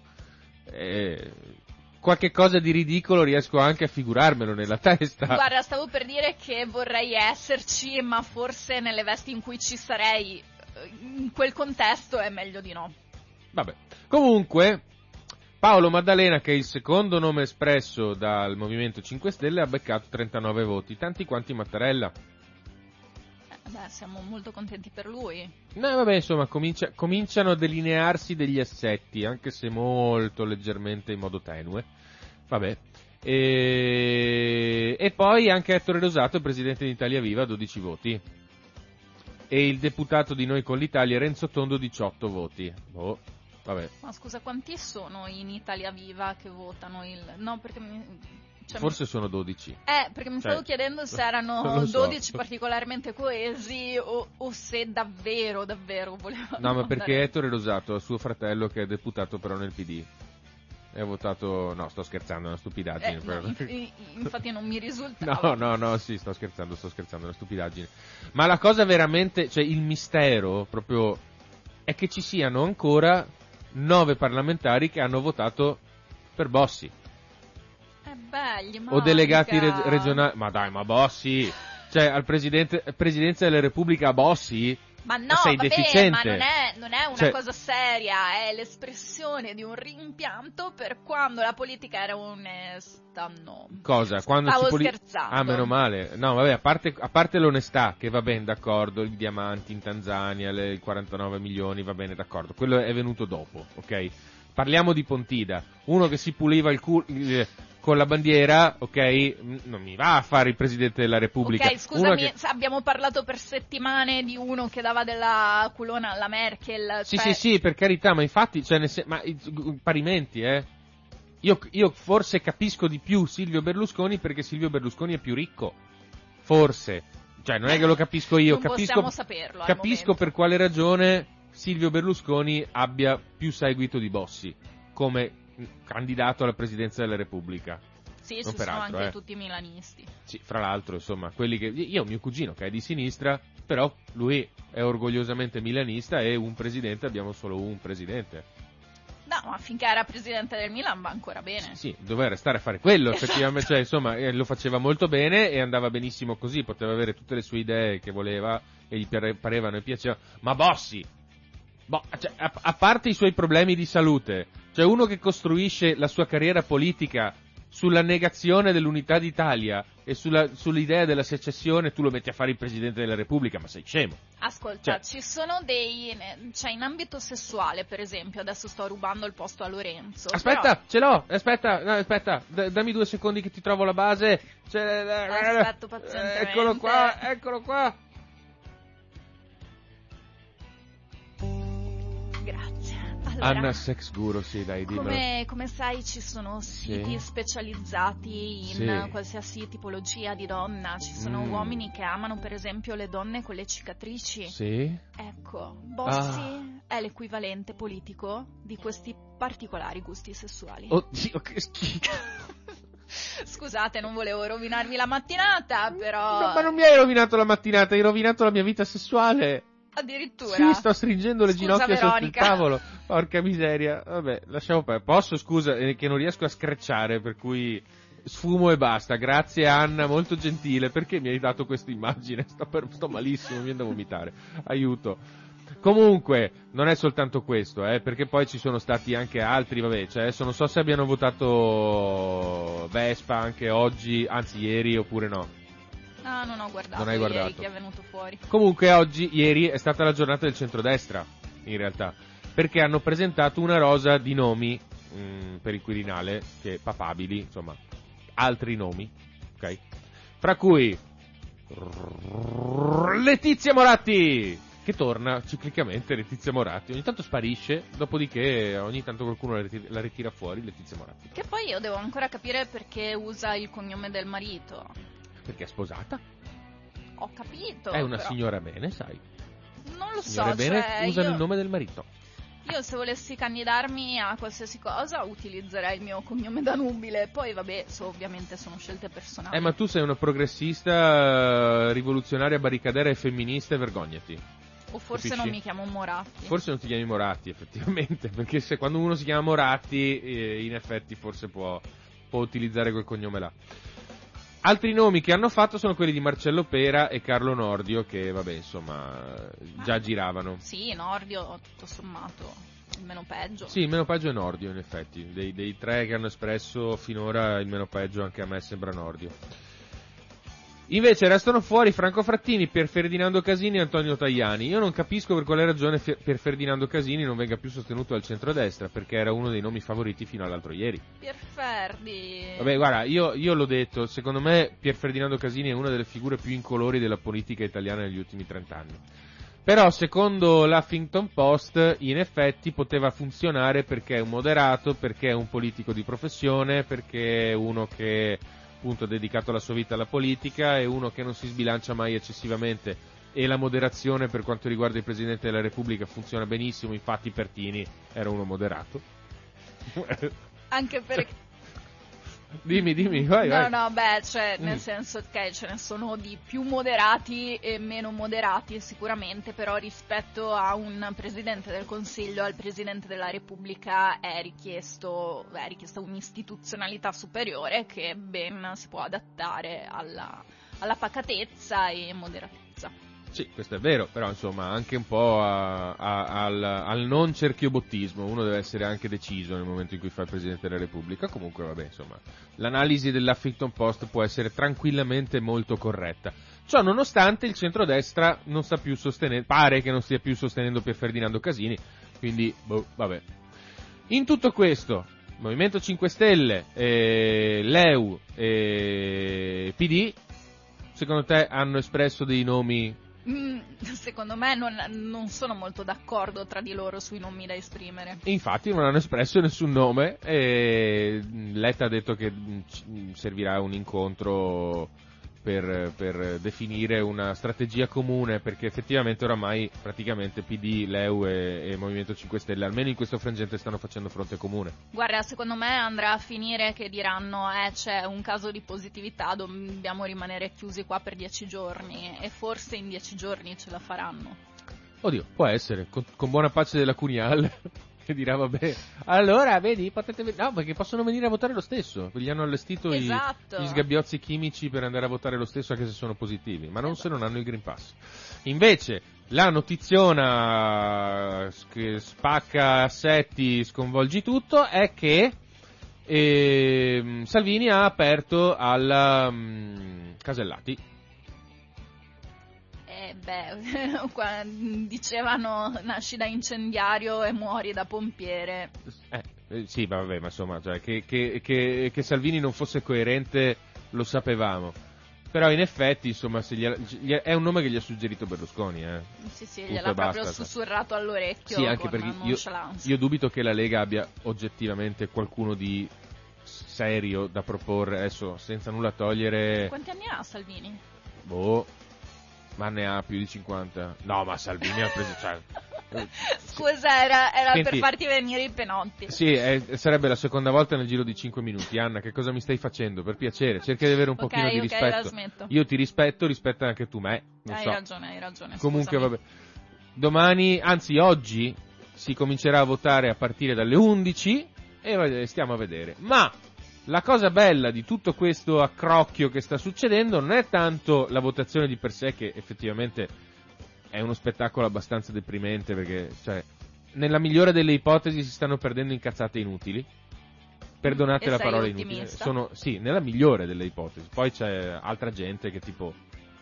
eh, qualche cosa di ridicolo riesco anche a figurarmelo nella testa. Guarda, stavo per dire che vorrei esserci, ma forse nelle vesti in cui ci sarei, eh, in quel contesto è meglio di no. Vabbè. Comunque, Paolo Maddalena, che è il secondo nome espresso dal Movimento 5 Stelle, ha beccato 39 voti, tanti quanti Mattarella. Eh, beh, siamo molto contenti per lui. No, vabbè, insomma, comincia- cominciano a delinearsi degli assetti, anche se molto leggermente in modo tenue. Vabbè. E, e poi anche Ettore Rosato, presidente di Italia Viva, 12 voti. E il deputato di Noi con l'Italia, Renzo Tondo, 18 voti. Boh, vabbè. Ma scusa, quanti sono in Italia Viva che votano il... No, perché mi... cioè, Forse sono 12. Eh, perché mi stavo Cioè, chiedendo se erano so. 12 particolarmente coesi o, o se davvero, davvero volevano No, ma perché andare- Ettore Rosato ha suo fratello che è deputato però nel PD. E ha votato... No, sto scherzando, è una stupidaggine. Eh, no, inf- infatti non mi risulta. No, no, no, sì, sto scherzando, sto scherzando, è una stupidaggine. Ma la cosa veramente, cioè il mistero proprio è che ci siano ancora nove parlamentari che hanno votato per Bossi. dettagli, o delegati reg- regionali. Ma dai, ma Bossi! Cioè, al presidente, presidenza della Repubblica Bossi? Ma no, sei vabbè, deficiente. ma non è, non è una Cioè- cosa seria, è l'espressione di un rimpianto per quando la politica era onesta, no. Cosa? Quando Stavo poli- scherzando. Ah, meno male. No, vabbè, a parte, a parte l'onestà, che va bene, d'accordo, i diamanti in Tanzania, le, i 49 milioni, va bene, d'accordo. Quello è venuto dopo, ok? Parliamo di Pontida, uno che si puliva il culo eh, con la bandiera, ok? Non mi va a fare il Presidente della Repubblica. Ok, scusami, che- se abbiamo parlato per settimane di uno che dava della culona alla Merkel. Sì, cioè- sì, sì, per carità, ma infatti, cioè, sen- ma parimenti, eh. Io, io forse capisco di più Silvio Berlusconi perché Silvio Berlusconi è più ricco. Forse. Cioè, non è che lo capisco io, Non capisco, saperlo capisco per quale ragione Silvio Berlusconi abbia più seguito di Bossi come candidato alla presidenza della Repubblica. Sì, non ci sono peraltro, anche eh. tutti milanisti. Sì, fra l'altro, insomma, quelli che. Io ho mio cugino che è di sinistra, però lui è orgogliosamente milanista e un presidente, abbiamo solo un presidente. No, ma finché era presidente del Milan va ancora bene. Sì, doveva restare a fare quello, effettivamente, cioè, insomma, eh, lo faceva molto bene e andava benissimo così, poteva avere tutte le sue idee che voleva e gli pare- parevano e piacevano. Ma Bossi! Boh, cioè, a, a parte i suoi problemi di salute, cioè uno che costruisce la sua carriera politica sulla negazione dell'unità d'Italia e sulla- sull'idea della secessione, tu lo metti a fare il Presidente della Repubblica, ma sei scemo. Ascolta, Cioè- ci sono dei. cioè in ambito sessuale, per esempio, adesso sto rubando il posto a Lorenzo. Aspetta, però- ce l'ho, aspetta, no, aspetta, d- dammi due secondi che ti trovo la base. C'è- Aspetto pazientemente. Eccolo qua, eccolo qua. Allora, Anna Sex Guru, sì, dai, dimmelo. come, come sai ci sono siti Sì. specializzati in Sì. qualsiasi tipologia di donna. Ci sono Mm. uomini che amano per esempio le donne con le cicatrici. Sì? Ecco, Bossi Ah. è l'equivalente politico di questi particolari gusti sessuali. Oddio, che schifo. Scusate, non volevo rovinarvi la mattinata, però No, ma non mi hai rovinato la mattinata, hai rovinato la mia vita sessuale. Addirittura Sì, sto stringendo le Scusa, ginocchia sotto il Veronica. tavolo. Porca miseria. Vabbè, lasciamo perdere. Posso, scusa, eh, che non riesco a screcciare, per cui sfumo e basta. Grazie Anna, molto gentile. Perché mi hai dato questa immagine? Sto, per- sto malissimo, mi viene da vomitare. Aiuto. Comunque, non è soltanto questo, eh, perché poi ci sono stati anche altri, vabbè, cioè adesso non so se abbiano votato Vespa anche oggi, anzi ieri oppure no. Ah, non ho guardato Non hai guardato. che è venuto fuori. Comunque oggi, ieri, è stata la giornata del centrodestra, in realtà, perché hanno presentato una rosa di nomi mm, per il Quirinale, che papabili, insomma, altri nomi, ok? Fra cui Letizia Moratti, che torna ciclicamente Letizia Moratti, ogni tanto sparisce, dopodiché ogni tanto qualcuno la ritira, la ritira fuori, Letizia Moratti, Che poi io devo ancora capire perché usa il cognome del marito. Perché è sposata, Ho capito. è una però signora bene, sai, Non lo so, signore bene cioè, usano io, il nome del marito. io se volessi candidarmi a qualsiasi cosa utilizzerei il mio cognome da nubile. Poi vabbè, so, ovviamente sono scelte personali. Eh, ma tu sei una progressista, eh, rivoluzionaria, barricadera e femminista e vergognati. o forse capisci? non mi chiamo Moratti. Forse non ti chiami Moratti, effettivamente, perché se quando uno si chiama Moratti, eh, in effetti forse può, può utilizzare quel cognome là. Altri nomi che hanno fatto sono quelli di Marcello Pera e Carlo Nordio, che vabbè, insomma, già giravano. Sì, Nordio, tutto sommato, il meno peggio. Sì, il meno peggio è Nordio, in effetti. Dei, dei tre che hanno espresso finora, il meno peggio anche a me sembra Nordio. Invece restano fuori Franco Frattini, Pier Ferdinando Casini e Antonio Tajani. Io non capisco per quale ragione Pier Ferdinando Casini non venga più sostenuto al centrodestra, perché era uno dei nomi favoriti fino all'altro ieri. Pierferdi. Vabbè, guarda, io, io l'ho detto, secondo me Pier Ferdinando Casini è una delle figure più incolori della politica italiana negli ultimi trent'anni. Però, secondo l'Huffington Post, in effetti poteva funzionare perché è un moderato, perché è un politico di professione, perché è uno che appunto ha dedicato la sua vita alla politica, è uno che non si sbilancia mai eccessivamente e la moderazione per quanto riguarda il Presidente della Repubblica funziona benissimo, infatti Pertini era uno moderato. Anche perché... Dimmi, dimmi, vai, No, vai. no, beh, cioè, Mm. nel senso che ce ne sono di più moderati e meno moderati sicuramente, però rispetto a un Presidente del Consiglio, al Presidente della Repubblica è richiesto, è richiesta un'istituzionalità superiore che ben si può adattare alla, alla pacatezza e moderatezza. Sì, questo è vero, però insomma anche un po' a- a- al, al non cerchiobottismo, uno deve essere anche deciso nel momento in cui fa il Presidente della Repubblica, comunque vabbè insomma, l'analisi dell'Huffington Post può essere tranquillamente molto corretta. Ciò nonostante il centrodestra non sta più sostenendo, pare che non stia più sostenendo Pier Ferdinando Casini, quindi boh, vabbè. In tutto questo, Movimento 5 Stelle, eh, Leu e PD, secondo te hanno espresso dei nomi secondo me non, non sono molto d'accordo tra di loro sui nomi da esprimere. Infatti non hanno espresso nessun nome e Letta ha detto che mh, c- servirà un incontro per, per definire una strategia comune perché effettivamente oramai praticamente PD, Leu e, e Movimento 5 Stelle almeno in questo frangente stanno facendo fronte comune. Guarda, secondo me andrà a finire che diranno eh c'è un caso di positività, dobbiamo rimanere chiusi qua per dieci giorni e forse in dieci giorni ce la faranno. Oddio, può essere, con, con buona pace della Cunial che dirà vabbè, allora vedi, potete ve- no perché possono venire a votare lo stesso, gli hanno allestito i- Esatto. gli sgabbiozzi chimici per andare a votare lo stesso anche se sono positivi, ma non se non hanno il Green Pass. Invece, la notiziona che spacca assetti, sconvolgi tutto, è che ehm, Salvini ha aperto alla mm, Casellati. Beh, qua dicevano nasci da incendiario e muori da pompiere. Eh, eh, sì, ma vabbè, ma insomma, cioè, che, che- che- che Salvini non fosse coerente lo sapevamo. Però in effetti, insomma, gliela- gli- è un nome che gli ha suggerito Berlusconi, eh. Sì, sì, Punto gliel'ha proprio basta, cioè. sussurrato all'orecchio Sì, anche perché io, io dubito che la Lega abbia oggettivamente qualcuno di serio da proporre, adesso senza nulla togliere, Quanti anni ha Salvini? boh, ma ne ha più di 50. No, ma Salvini ha preso, cioè, eh, Scusa, era, era Senti. per farti venire i penotti. Sì, eh, sarebbe la seconda volta nel giro di 5 minuti. Anna, che cosa mi stai facendo? Per piacere, cerca di avere un Ok, pochino di ok, rispetto. la smetto. Io ti rispetto, rispetta anche tu me. Non hai so. ragione, hai ragione. Comunque, scusami. vabbè. Domani, anzi oggi, si comincerà a votare a partire dalle 11 e stiamo a vedere. Ma la cosa bella di tutto questo accrocchio che sta succedendo non è tanto la votazione di per sé, che effettivamente è uno spettacolo abbastanza deprimente perché, cioè, nella migliore delle ipotesi si stanno perdendo in cazzate inutili. Perdonate E la parola inutile. ottimista? Sono, sì, nella migliore delle ipotesi. Poi c'è altra gente che tipo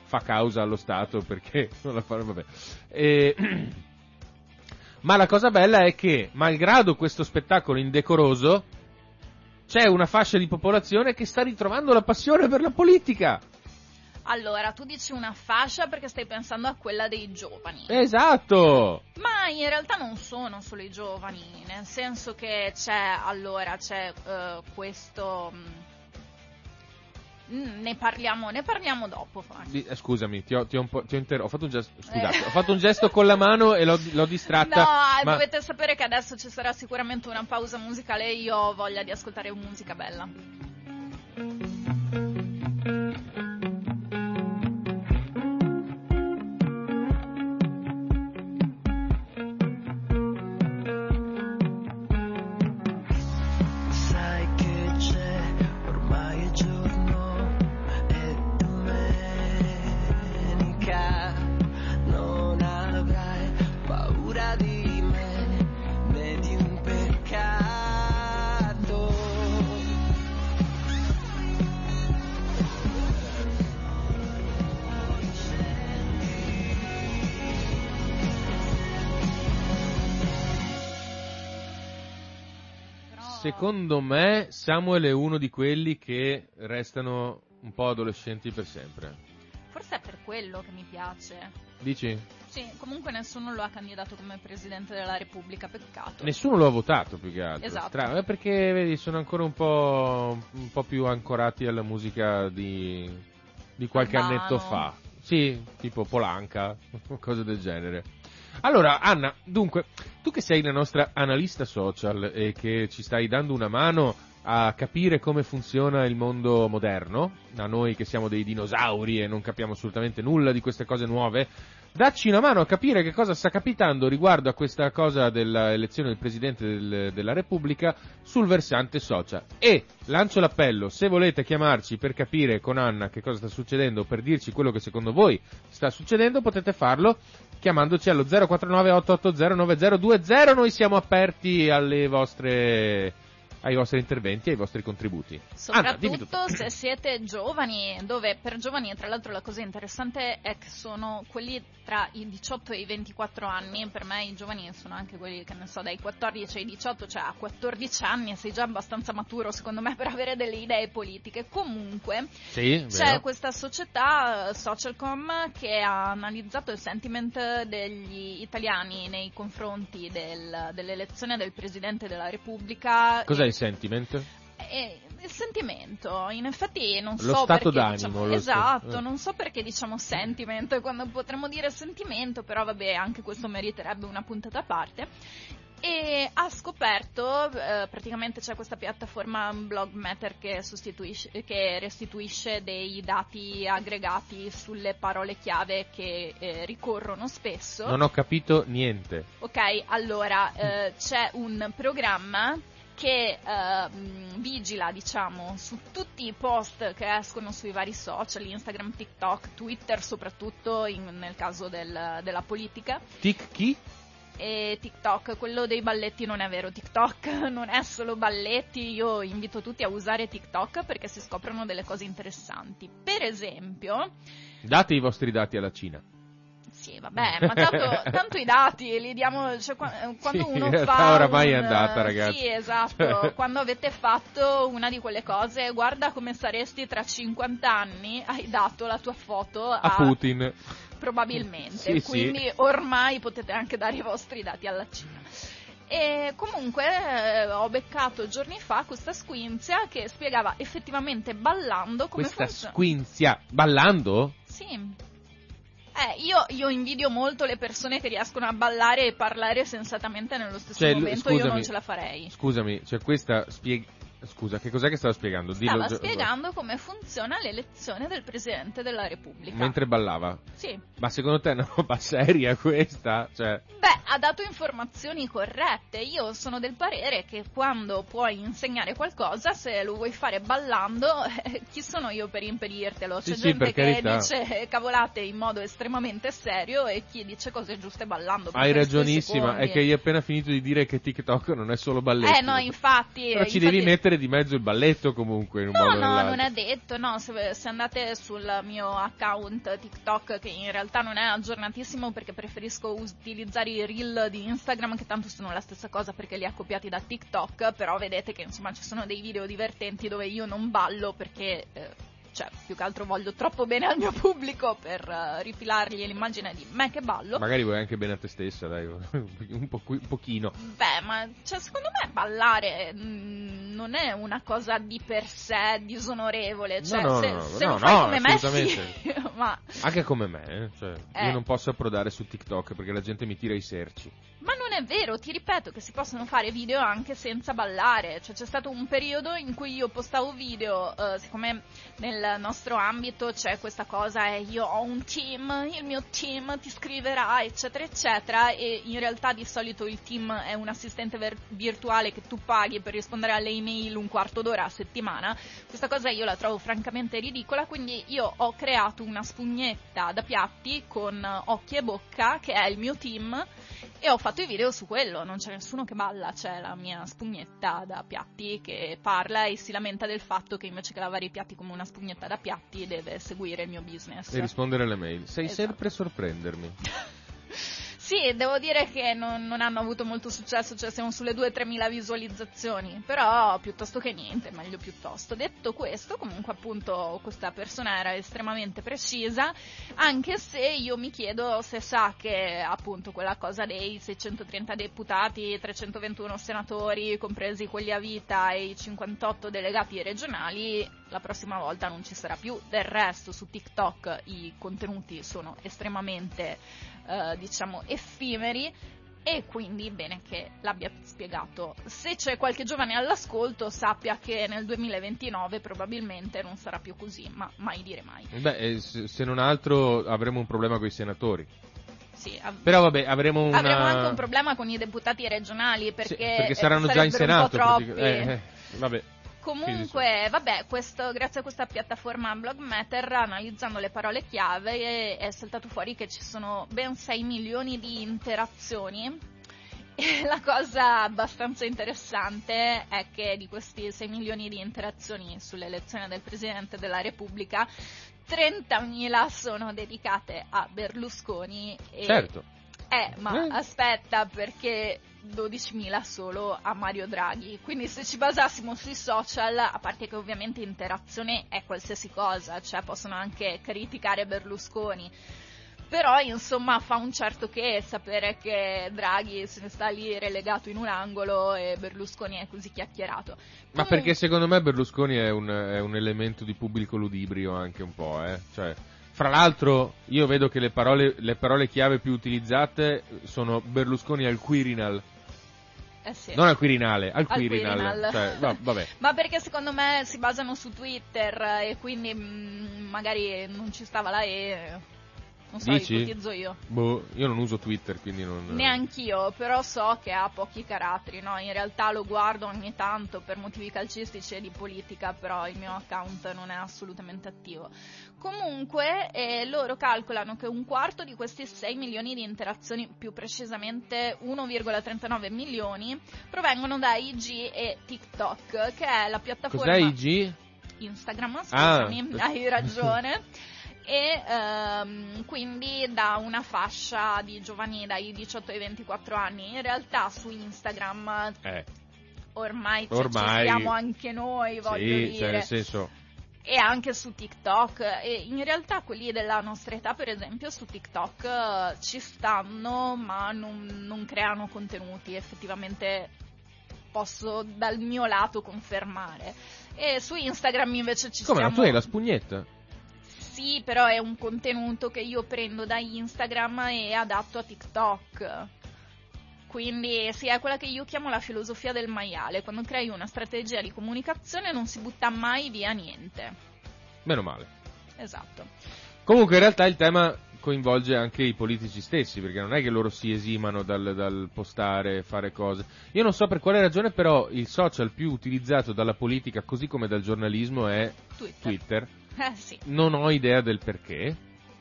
fa causa allo Stato perché non la fanno, vabbè. E- Ma la cosa bella è che, malgrado questo spettacolo indecoroso, c'è una fascia di popolazione che sta ritrovando la passione per la politica. Allora, tu dici una fascia perché stai pensando a quella dei giovani. Esatto! Ma in realtà non sono solo i giovani, nel senso che c'è, allora, c'è eh, questo... mm, Ne parliamo, ne parliamo dopo, Frank. Eh, scusami, ti ho, ti ho un po', ti ho inter- ho fatto un gesto, scusate, Eh. ho fatto un gesto con la mano e l'ho, l'ho distratta. No, ma- dovete sapere che adesso ci sarà sicuramente una pausa musicale e io ho voglia di ascoltare musica bella. Secondo me Samuel è uno di quelli che restano un po' adolescenti per sempre. Forse è per quello che mi piace. Dici? Sì, comunque nessuno lo ha candidato come Presidente della Repubblica, peccato. Nessuno lo ha votato più che altro. Esatto. Strano, eh, perché vedi, sono ancora un po', un po' più ancorati alla musica di, di qualche Albano. annetto fa. Sì, tipo Polanca, cose del genere. Allora, Anna, dunque, tu che sei la nostra analista social e che ci stai dando una mano a capire come funziona il mondo moderno, a noi che siamo dei dinosauri e non capiamo assolutamente nulla di queste cose nuove, dacci una mano a capire che cosa sta capitando riguardo a questa cosa dell'elezione del Presidente del- della Repubblica sul versante social. E lancio l'appello, se volete chiamarci per capire con Anna che cosa sta succedendo, per dirci quello che secondo voi sta succedendo, potete farlo chiamandoci allo 049 880 9020. Noi siamo aperti alle vostre ai vostri interventi, ai vostri contributi. Anna. Soprattutto se siete giovani, dove per giovani tra l'altro la cosa interessante è che sono quelli tra i 18 e i 24 anni, per me i giovani sono anche quelli che ne so dai 14 ai 18, cioè a 14 anni sei già abbastanza maturo secondo me per avere delle idee politiche. Comunque Sì, c'è vero. questa società eh, Socialcom che ha analizzato il sentiment degli italiani nei confronti del- dell'elezione del Presidente della Repubblica. Cos'è e- il sentiment? eh, il sentimento, in effetti non Lo so stato perché d'animo, diciamo, esatto, eh. non so perché diciamo sentiment quando potremmo dire sentimento, però vabbè, anche questo meriterebbe una puntata a parte. E ha scoperto, eh, praticamente c'è questa piattaforma Blog Matter che, sostituisce- che restituisce dei dati aggregati sulle parole chiave che eh, ricorrono spesso. Non ho capito niente. Ok, allora eh, c'è un programma che eh, vigila, diciamo, su tutti i post che escono sui vari social, Instagram, TikTok, Twitter soprattutto in- nel caso del- della politica. Tic chi? E TikTok, quello dei balletti non è vero, TikTok non è solo balletti, io invito tutti a usare TikTok perché si scoprono delle cose interessanti. Per esempio, Date i vostri dati alla Cina. Sì, vabbè, ma tanto, tanto i dati li diamo, cioè, eh, quando Sì, uno fa oramai è un- andata, ragazzi. Sì, esatto, quando avete fatto una di quelle cose, guarda come saresti tra 50 anni, hai dato la tua foto a, A Putin. probabilmente, Sì, sì. quindi ormai potete anche dare i vostri dati alla Cina. E comunque eh, ho beccato giorni fa questa squinzia che spiegava effettivamente ballando come Questa funziona. squinzia. Ballando? Sì. Eh, io, io invidio molto le persone che riescono a ballare e parlare sensatamente nello stesso Cioè, momento, io non scusami. ce la farei. Scusami, cioè questa spiega... Scusa, che cos'è che stava spiegando? Dillo Stava gio- spiegando come funziona l'elezione del Presidente della Repubblica. Mentre ballava. Sì. Ma secondo te è una roba seria questa? Cioè, Beh, ha dato informazioni corrette. Io sono del parere che quando puoi insegnare qualcosa, se lo vuoi fare ballando, eh, chi sono io per impedirtelo? Sì, C'è sì, gente per che carità. dice cavolate in modo estremamente serio e chi dice cose giuste ballando. hai ragionissima, è che hai appena finito di dire che TikTok non è solo balletto. Eh no, infatti. Però ci infatti- devi mettere di mezzo il balletto comunque, No, no, non è detto, no, se, se andate sul mio account TikTok che in realtà non è aggiornatissimo perché preferisco utilizzare i reel di Instagram che tanto sono la stessa cosa perché li ha copiati da TikTok, però vedete che insomma ci sono dei video divertenti dove io non ballo perché... eh, cioè, più che altro voglio troppo bene al mio pubblico per eh, rifilargli l'immagine di me che ballo. Magari vuoi anche bene a te stessa, dai, un, po', un pochino. Beh, ma cioè, secondo me ballare mm, non è una cosa di per sé disonorevole. Cioè, No, no, se, no, se no, lo fai no, come me, sì. ma, Anche come me, eh, cioè, Eh. io non posso approdare su TikTok perché la gente mi tira i serci. Ma non è vero, ti ripeto che si possono fare video anche senza ballare. Cioè, c'è stato un periodo in cui io postavo video, eh, siccome nel nostro ambito c'è questa cosa, eh, io ho un team, il mio team ti scriverà, eccetera, eccetera, e in realtà di solito il team è un assistente ver- virtuale che tu paghi per rispondere alle email un quarto d'ora a settimana. Questa cosa io la trovo francamente ridicola, quindi io ho creato una spugnetta da piatti con occhi e bocca, che è il mio team, e ho fatto i video su quello, non c'è nessuno che balla, c'è la mia spugnetta da piatti che parla e si lamenta del fatto che invece che lavare i piatti come una spugnetta da piatti deve seguire il mio business. E rispondere alle mail. Sai Esatto. sempre sorprendermi. Sì, devo dire che non, non hanno avuto molto successo, cioè siamo sulle 2-3 mila visualizzazioni, però piuttosto che niente, meglio piuttosto. Detto questo, comunque appunto questa persona era estremamente precisa, anche se io mi chiedo se sa che appunto quella cosa dei 630 deputati, 321 senatori, compresi quelli a vita e i 58 delegati regionali, la prossima volta non ci sarà più. Del resto su TikTok i contenuti sono estremamente eh, diciamo effimeri e quindi bene che l'abbia spiegato. Se c'è qualche giovane all'ascolto sappia che nel 2029 probabilmente non sarà più così, ma mai dire mai. Beh, eh, se non altro avremo un problema con i senatori. Sì, av- Però vabbè, avremo una... Avremo anche un problema con i deputati regionali Sì, perché, perché eh, saranno già in Senato. eh, eh, vabbè. Comunque, vabbè, questo, grazie a questa piattaforma Blog Matter, analizzando le parole chiave, è, è saltato fuori che ci sono ben 6 milioni di interazioni. E la cosa abbastanza interessante è che di questi 6 milioni di interazioni sull'elezione del Presidente della Repubblica, 30.000 sono dedicate a Berlusconi e Certo. Eh, ma Eh. aspetta, perché 12.000 solo a Mario Draghi. Quindi se ci basassimo sui social, a parte che ovviamente interazione è qualsiasi cosa, cioè possono anche criticare Berlusconi. Però insomma fa un certo che sapere che Draghi se ne sta lì relegato in un angolo e Berlusconi è così chiacchierato. Ma perché secondo me Berlusconi è un, è un elemento di pubblico ludibrio anche un po', eh. Cioè, fra l'altro, io vedo che le parole, le parole chiave più utilizzate sono Berlusconi al Quirinal. Eh sì. Non al Quirinale, al Al Quirinal. Quirinal. Cioè, vabbè. Ma perché secondo me si basano su Twitter eh, e quindi mm, magari non ci stava la E. Non so, Dici? ipotizzo io. Boh, io non uso Twitter, quindi non... Neanch'io, però so che ha pochi caratteri, no? In realtà lo guardo ogni tanto per motivi calcistici e di politica, però il mio account non è assolutamente attivo. Comunque, eh, loro calcolano che un quarto di questi 6 milioni di interazioni, più precisamente 1,39 milioni, provengono da IG e TikTok, che è la piattaforma... Cos'è IG? Instagram, Ah. scusami, hai ragione. E ehm, quindi da una fascia di giovani dai 18 ai 24 anni. In realtà su Instagram Eh, ormai, ci- Ormai. siamo anche noi, voglio sì, dire. cioè nel senso... E anche su TikTok. E in realtà quelli della nostra età, per esempio, su TikTok eh, ci stanno, ma non, non creano contenuti. Effettivamente posso dal mio lato confermare. E su Instagram invece ci Come siamo... Tu hai la spugnetta? Sì, però è un contenuto che io prendo da Instagram e adatto a TikTok. Quindi sì, è quella che io chiamo la filosofia del maiale. Quando crei una strategia di comunicazione non si butta mai via niente. Meno male. Esatto. Comunque in realtà il tema coinvolge anche i politici stessi, perché non è che loro si esimano dal, dal postare, fare cose. Io non so per quale ragione, però il social più utilizzato dalla politica, così come dal giornalismo, è Twitter. Twitter. Eh sì. Non ho idea del perché,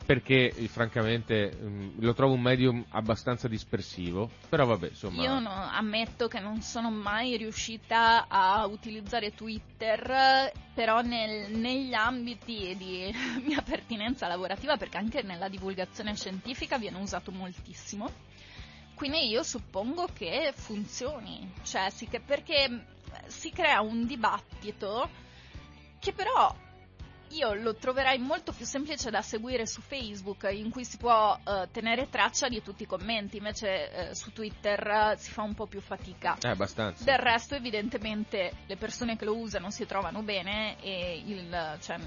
perché eh, francamente mm, lo trovo un medium abbastanza dispersivo, però vabbè, insomma... Io no- ammetto che non sono mai riuscita a utilizzare Twitter, eh, però nel- negli ambiti di mia pertinenza lavorativa, perché anche nella divulgazione scientifica viene usato moltissimo. Quindi io suppongo che funzioni, cioè sì che- perché mh, si crea un dibattito che però io lo troverei molto più semplice da seguire su Facebook, in cui si può eh, tenere traccia di tutti i commenti, invece eh, su Twitter eh, si fa un po' più fatica. Eh, abbastanza. Del resto, evidentemente, le persone che lo usano si trovano bene e il, cioè,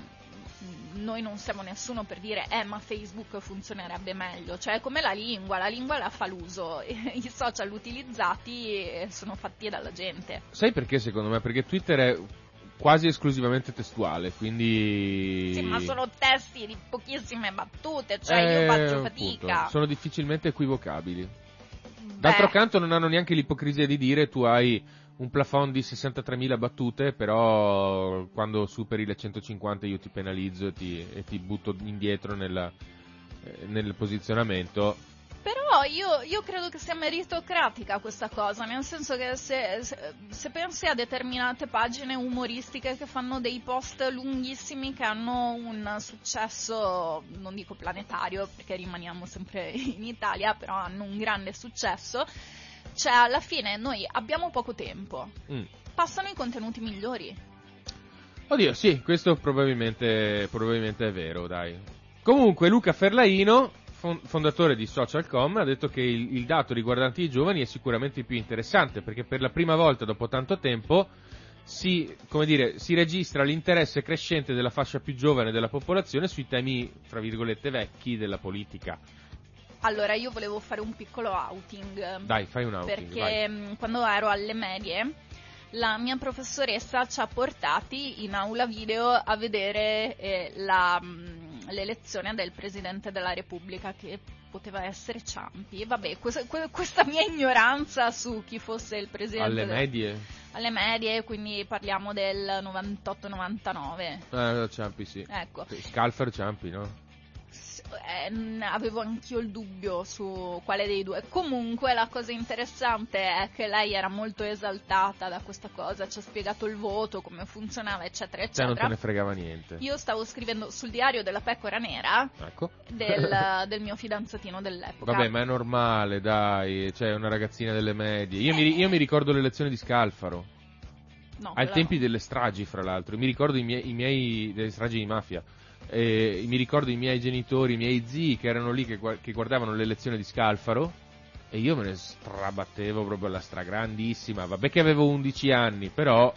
noi non siamo nessuno per dire eh ma Facebook funzionerebbe meglio, cioè è come la lingua, la lingua la fa l'uso, i social utilizzati eh, sono fatti dalla gente. Sai perché secondo me? Perché Twitter è quasi esclusivamente testuale, quindi... Sì, ma sono testi di pochissime battute, cioè Eh, io faccio appunto, fatica. sono difficilmente equivocabili. D'altro Beh, canto non hanno neanche l'ipocrisia di dire tu hai un plafond di 63.000 battute, però quando superi le 150 io ti penalizzo e ti, e ti butto indietro nella- eh, nel posizionamento. Però io, io credo che sia meritocratica questa cosa, nel senso che se, se- se pensi a determinate pagine umoristiche che fanno dei post lunghissimi che hanno un successo, non dico planetario perché rimaniamo sempre in Italia, però hanno un grande successo, cioè alla fine noi abbiamo poco tempo, Mm. passano i contenuti migliori. Oddio, sì, questo probabilmente, probabilmente è vero, dai. Comunque, Luca Ferlaino, fondatore di Socialcom, ha detto che il, il dato riguardante i giovani è sicuramente il più interessante, perché per la prima volta dopo tanto tempo si, come dire, si registra l'interesse crescente della fascia più giovane della popolazione sui temi, fra virgolette, vecchi della politica. Allora, io volevo fare un piccolo outing. Dai, fai un outing, Perché vai. mh, quando ero alle medie, la mia professoressa ci ha portati in aula video a vedere eh, la, mh, l'elezione del Presidente della Repubblica che poteva essere Ciampi. Vabbè, questa, que- questa mia ignoranza su chi fosse il Presidente Alle del- medie? alle medie, quindi parliamo del 98-99. Eh, Ciampi, sì. Ecco. Scalfer Ciampi, no? Eh, mh, avevo anch'io il dubbio su quale dei due. Comunque la cosa interessante è che lei era molto esaltata da questa cosa, ci ha spiegato il voto, come funzionava, eccetera, Cioè non te eccetera. ne fregava niente. Io stavo scrivendo sul diario della pecora nera Ecco. del, del mio fidanzatino dell'epoca. Vabbè, ma è normale, dai, cioè una ragazzina delle medie. Io mi, io mi ricordo l'elezione di Scalfaro, No, ai tempi delle stragi, fra l'altro. Mi ricordo i miei, i miei delle stragi di mafia. Eh, mi ricordo i miei genitori, i miei zii che erano lì che, che guardavano l'elezione di Scalfaro e io me ne strabattevo proprio alla stragrandissima. Vabbè che avevo 11 anni, però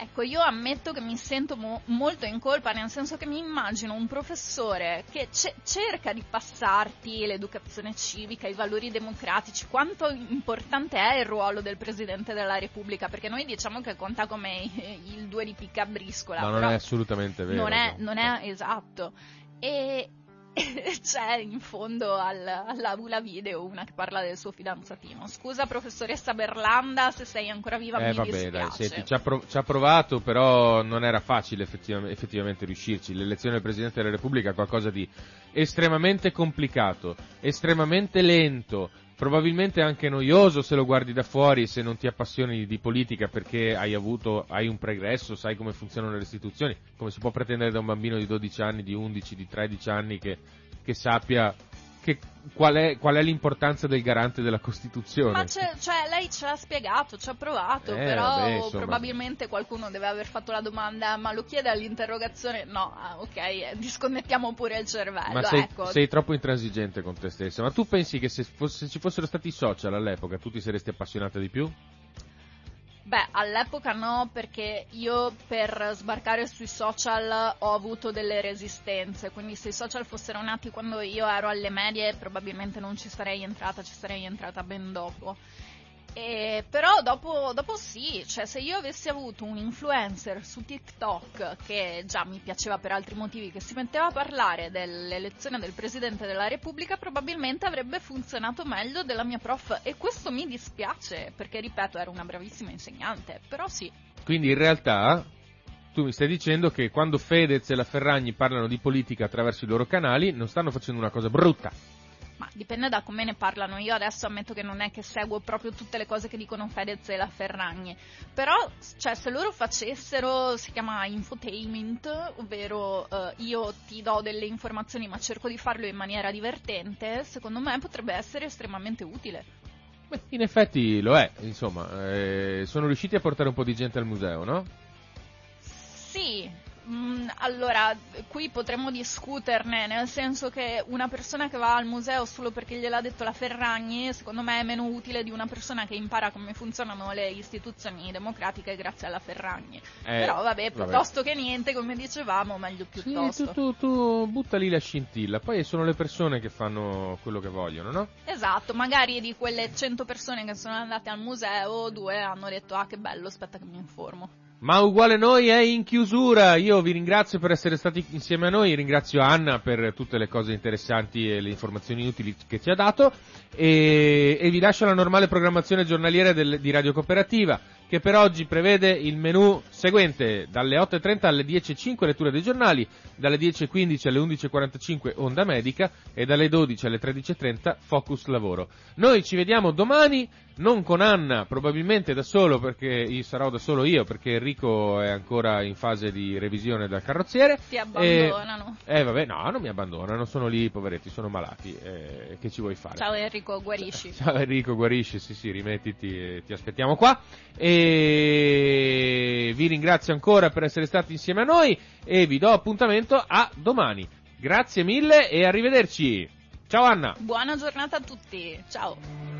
Ecco, io ammetto che mi sento mo- molto in colpa, nel senso che mi immagino un professore che ce- cerca di passarti l'educazione civica, i valori democratici, quanto importante è il ruolo del Presidente della Repubblica, perché noi diciamo che conta come il due di picca a briscola, ma non è assolutamente vero. non è, no. non è esatto. E c'è in fondo al, all'aula video una che parla del suo fidanzatino. Scusa professoressa Berlanda se sei ancora viva Eh mi vabbè, dispiace. dai, senti, ci ha, prov- ci ha provato, però non era facile effettivamente, effettivamente riuscirci. L'elezione del Presidente della Repubblica è qualcosa di estremamente complicato, estremamente lento, probabilmente anche noioso se lo guardi da fuori, se non ti appassioni di politica perché hai avuto, hai un pregresso, sai come funzionano le istituzioni, come si può pretendere da un bambino di 12 anni, di 11, di 13 anni che, che sappia che, qual, è, qual è l'importanza del garante della Costituzione. Ma c'è, cioè, lei ci ha spiegato, ci ha provato, Eh, però vabbè, probabilmente qualcuno deve aver fatto la domanda, ma lo chiede all'interrogazione? No, ah, ok, eh, disconnettiamo pure il cervello, Ma sei, ecco. sei troppo intransigente con te stessa. Ma tu pensi che se, fosse- se ci fossero stati i social all'epoca tu ti saresti appassionata di più? Beh, all'epoca no, perché io per sbarcare sui social ho avuto delle resistenze, quindi se i social fossero nati quando io ero alle medie probabilmente non ci sarei entrata, ci sarei entrata ben dopo. E, però dopo, dopo sì, cioè se io avessi avuto un influencer su TikTok che già mi piaceva per altri motivi, che si metteva a parlare dell'elezione del Presidente della Repubblica, probabilmente avrebbe funzionato meglio della mia prof e questo mi dispiace perché ripeto era una bravissima insegnante, però sì. Quindi in realtà tu mi stai dicendo che quando Fedez e la Ferragni parlano di politica attraverso i loro canali non stanno facendo una cosa brutta. Ma dipende da come ne parlano. Io adesso ammetto che non è che seguo proprio tutte le cose che dicono Fedez e la Ferragni. Però, cioè, se loro facessero, si chiama infotainment, ovvero eh, io ti do delle informazioni ma cerco di farlo in maniera divertente, secondo me potrebbe essere estremamente utile. Beh, in effetti lo è, insomma, eh, sono riusciti a portare un po' di gente al museo, no? Sì, mm, allora qui potremmo discuterne, nel senso che una persona che va al museo solo perché gliel'ha detto la Ferragni, secondo me è meno utile di una persona che impara come funzionano le istituzioni democratiche grazie alla Ferragni. Eh, Però vabbè, vabbè. piuttosto che niente, come dicevamo, meglio Sì, piuttosto. tu, tu, tu butta lì la scintilla, poi sono le persone che fanno quello che vogliono, no? Esatto, magari di quelle 100 persone che sono andate al museo, due hanno detto ah che bello, aspetta che mi informo. Ma uguale noi è in chiusura. Io vi ringrazio per essere stati insieme a noi, ringrazio Anna per tutte le cose interessanti e le informazioni utili che ci ha dato. E, e vi lascio la normale programmazione giornaliera del- di Radio Cooperativa che per oggi prevede il menù seguente. Dalle 8.30 alle 10.05 lettura dei giornali, dalle 10.15 alle 11.45 onda medica. E dalle 12 alle 13.30 focus lavoro. Noi ci vediamo domani, non con Anna, probabilmente da solo perché io sarò da solo io perché Enrico è ancora in fase di revisione dal carrozziere. Ti abbandonano. Eh, eh, vabbè, no, non mi abbandonano, sono lì, poveretti, sono malati, eh, che ci vuoi fare? Ciao Enrico, guarisci. Ciao Enrico, guarisci, sì sì, rimettiti, e ti aspettiamo qua. E vi ringrazio ancora per essere stati insieme a noi e vi do appuntamento a domani. Grazie mille e arrivederci. Ciao Anna. Buona giornata a tutti, ciao.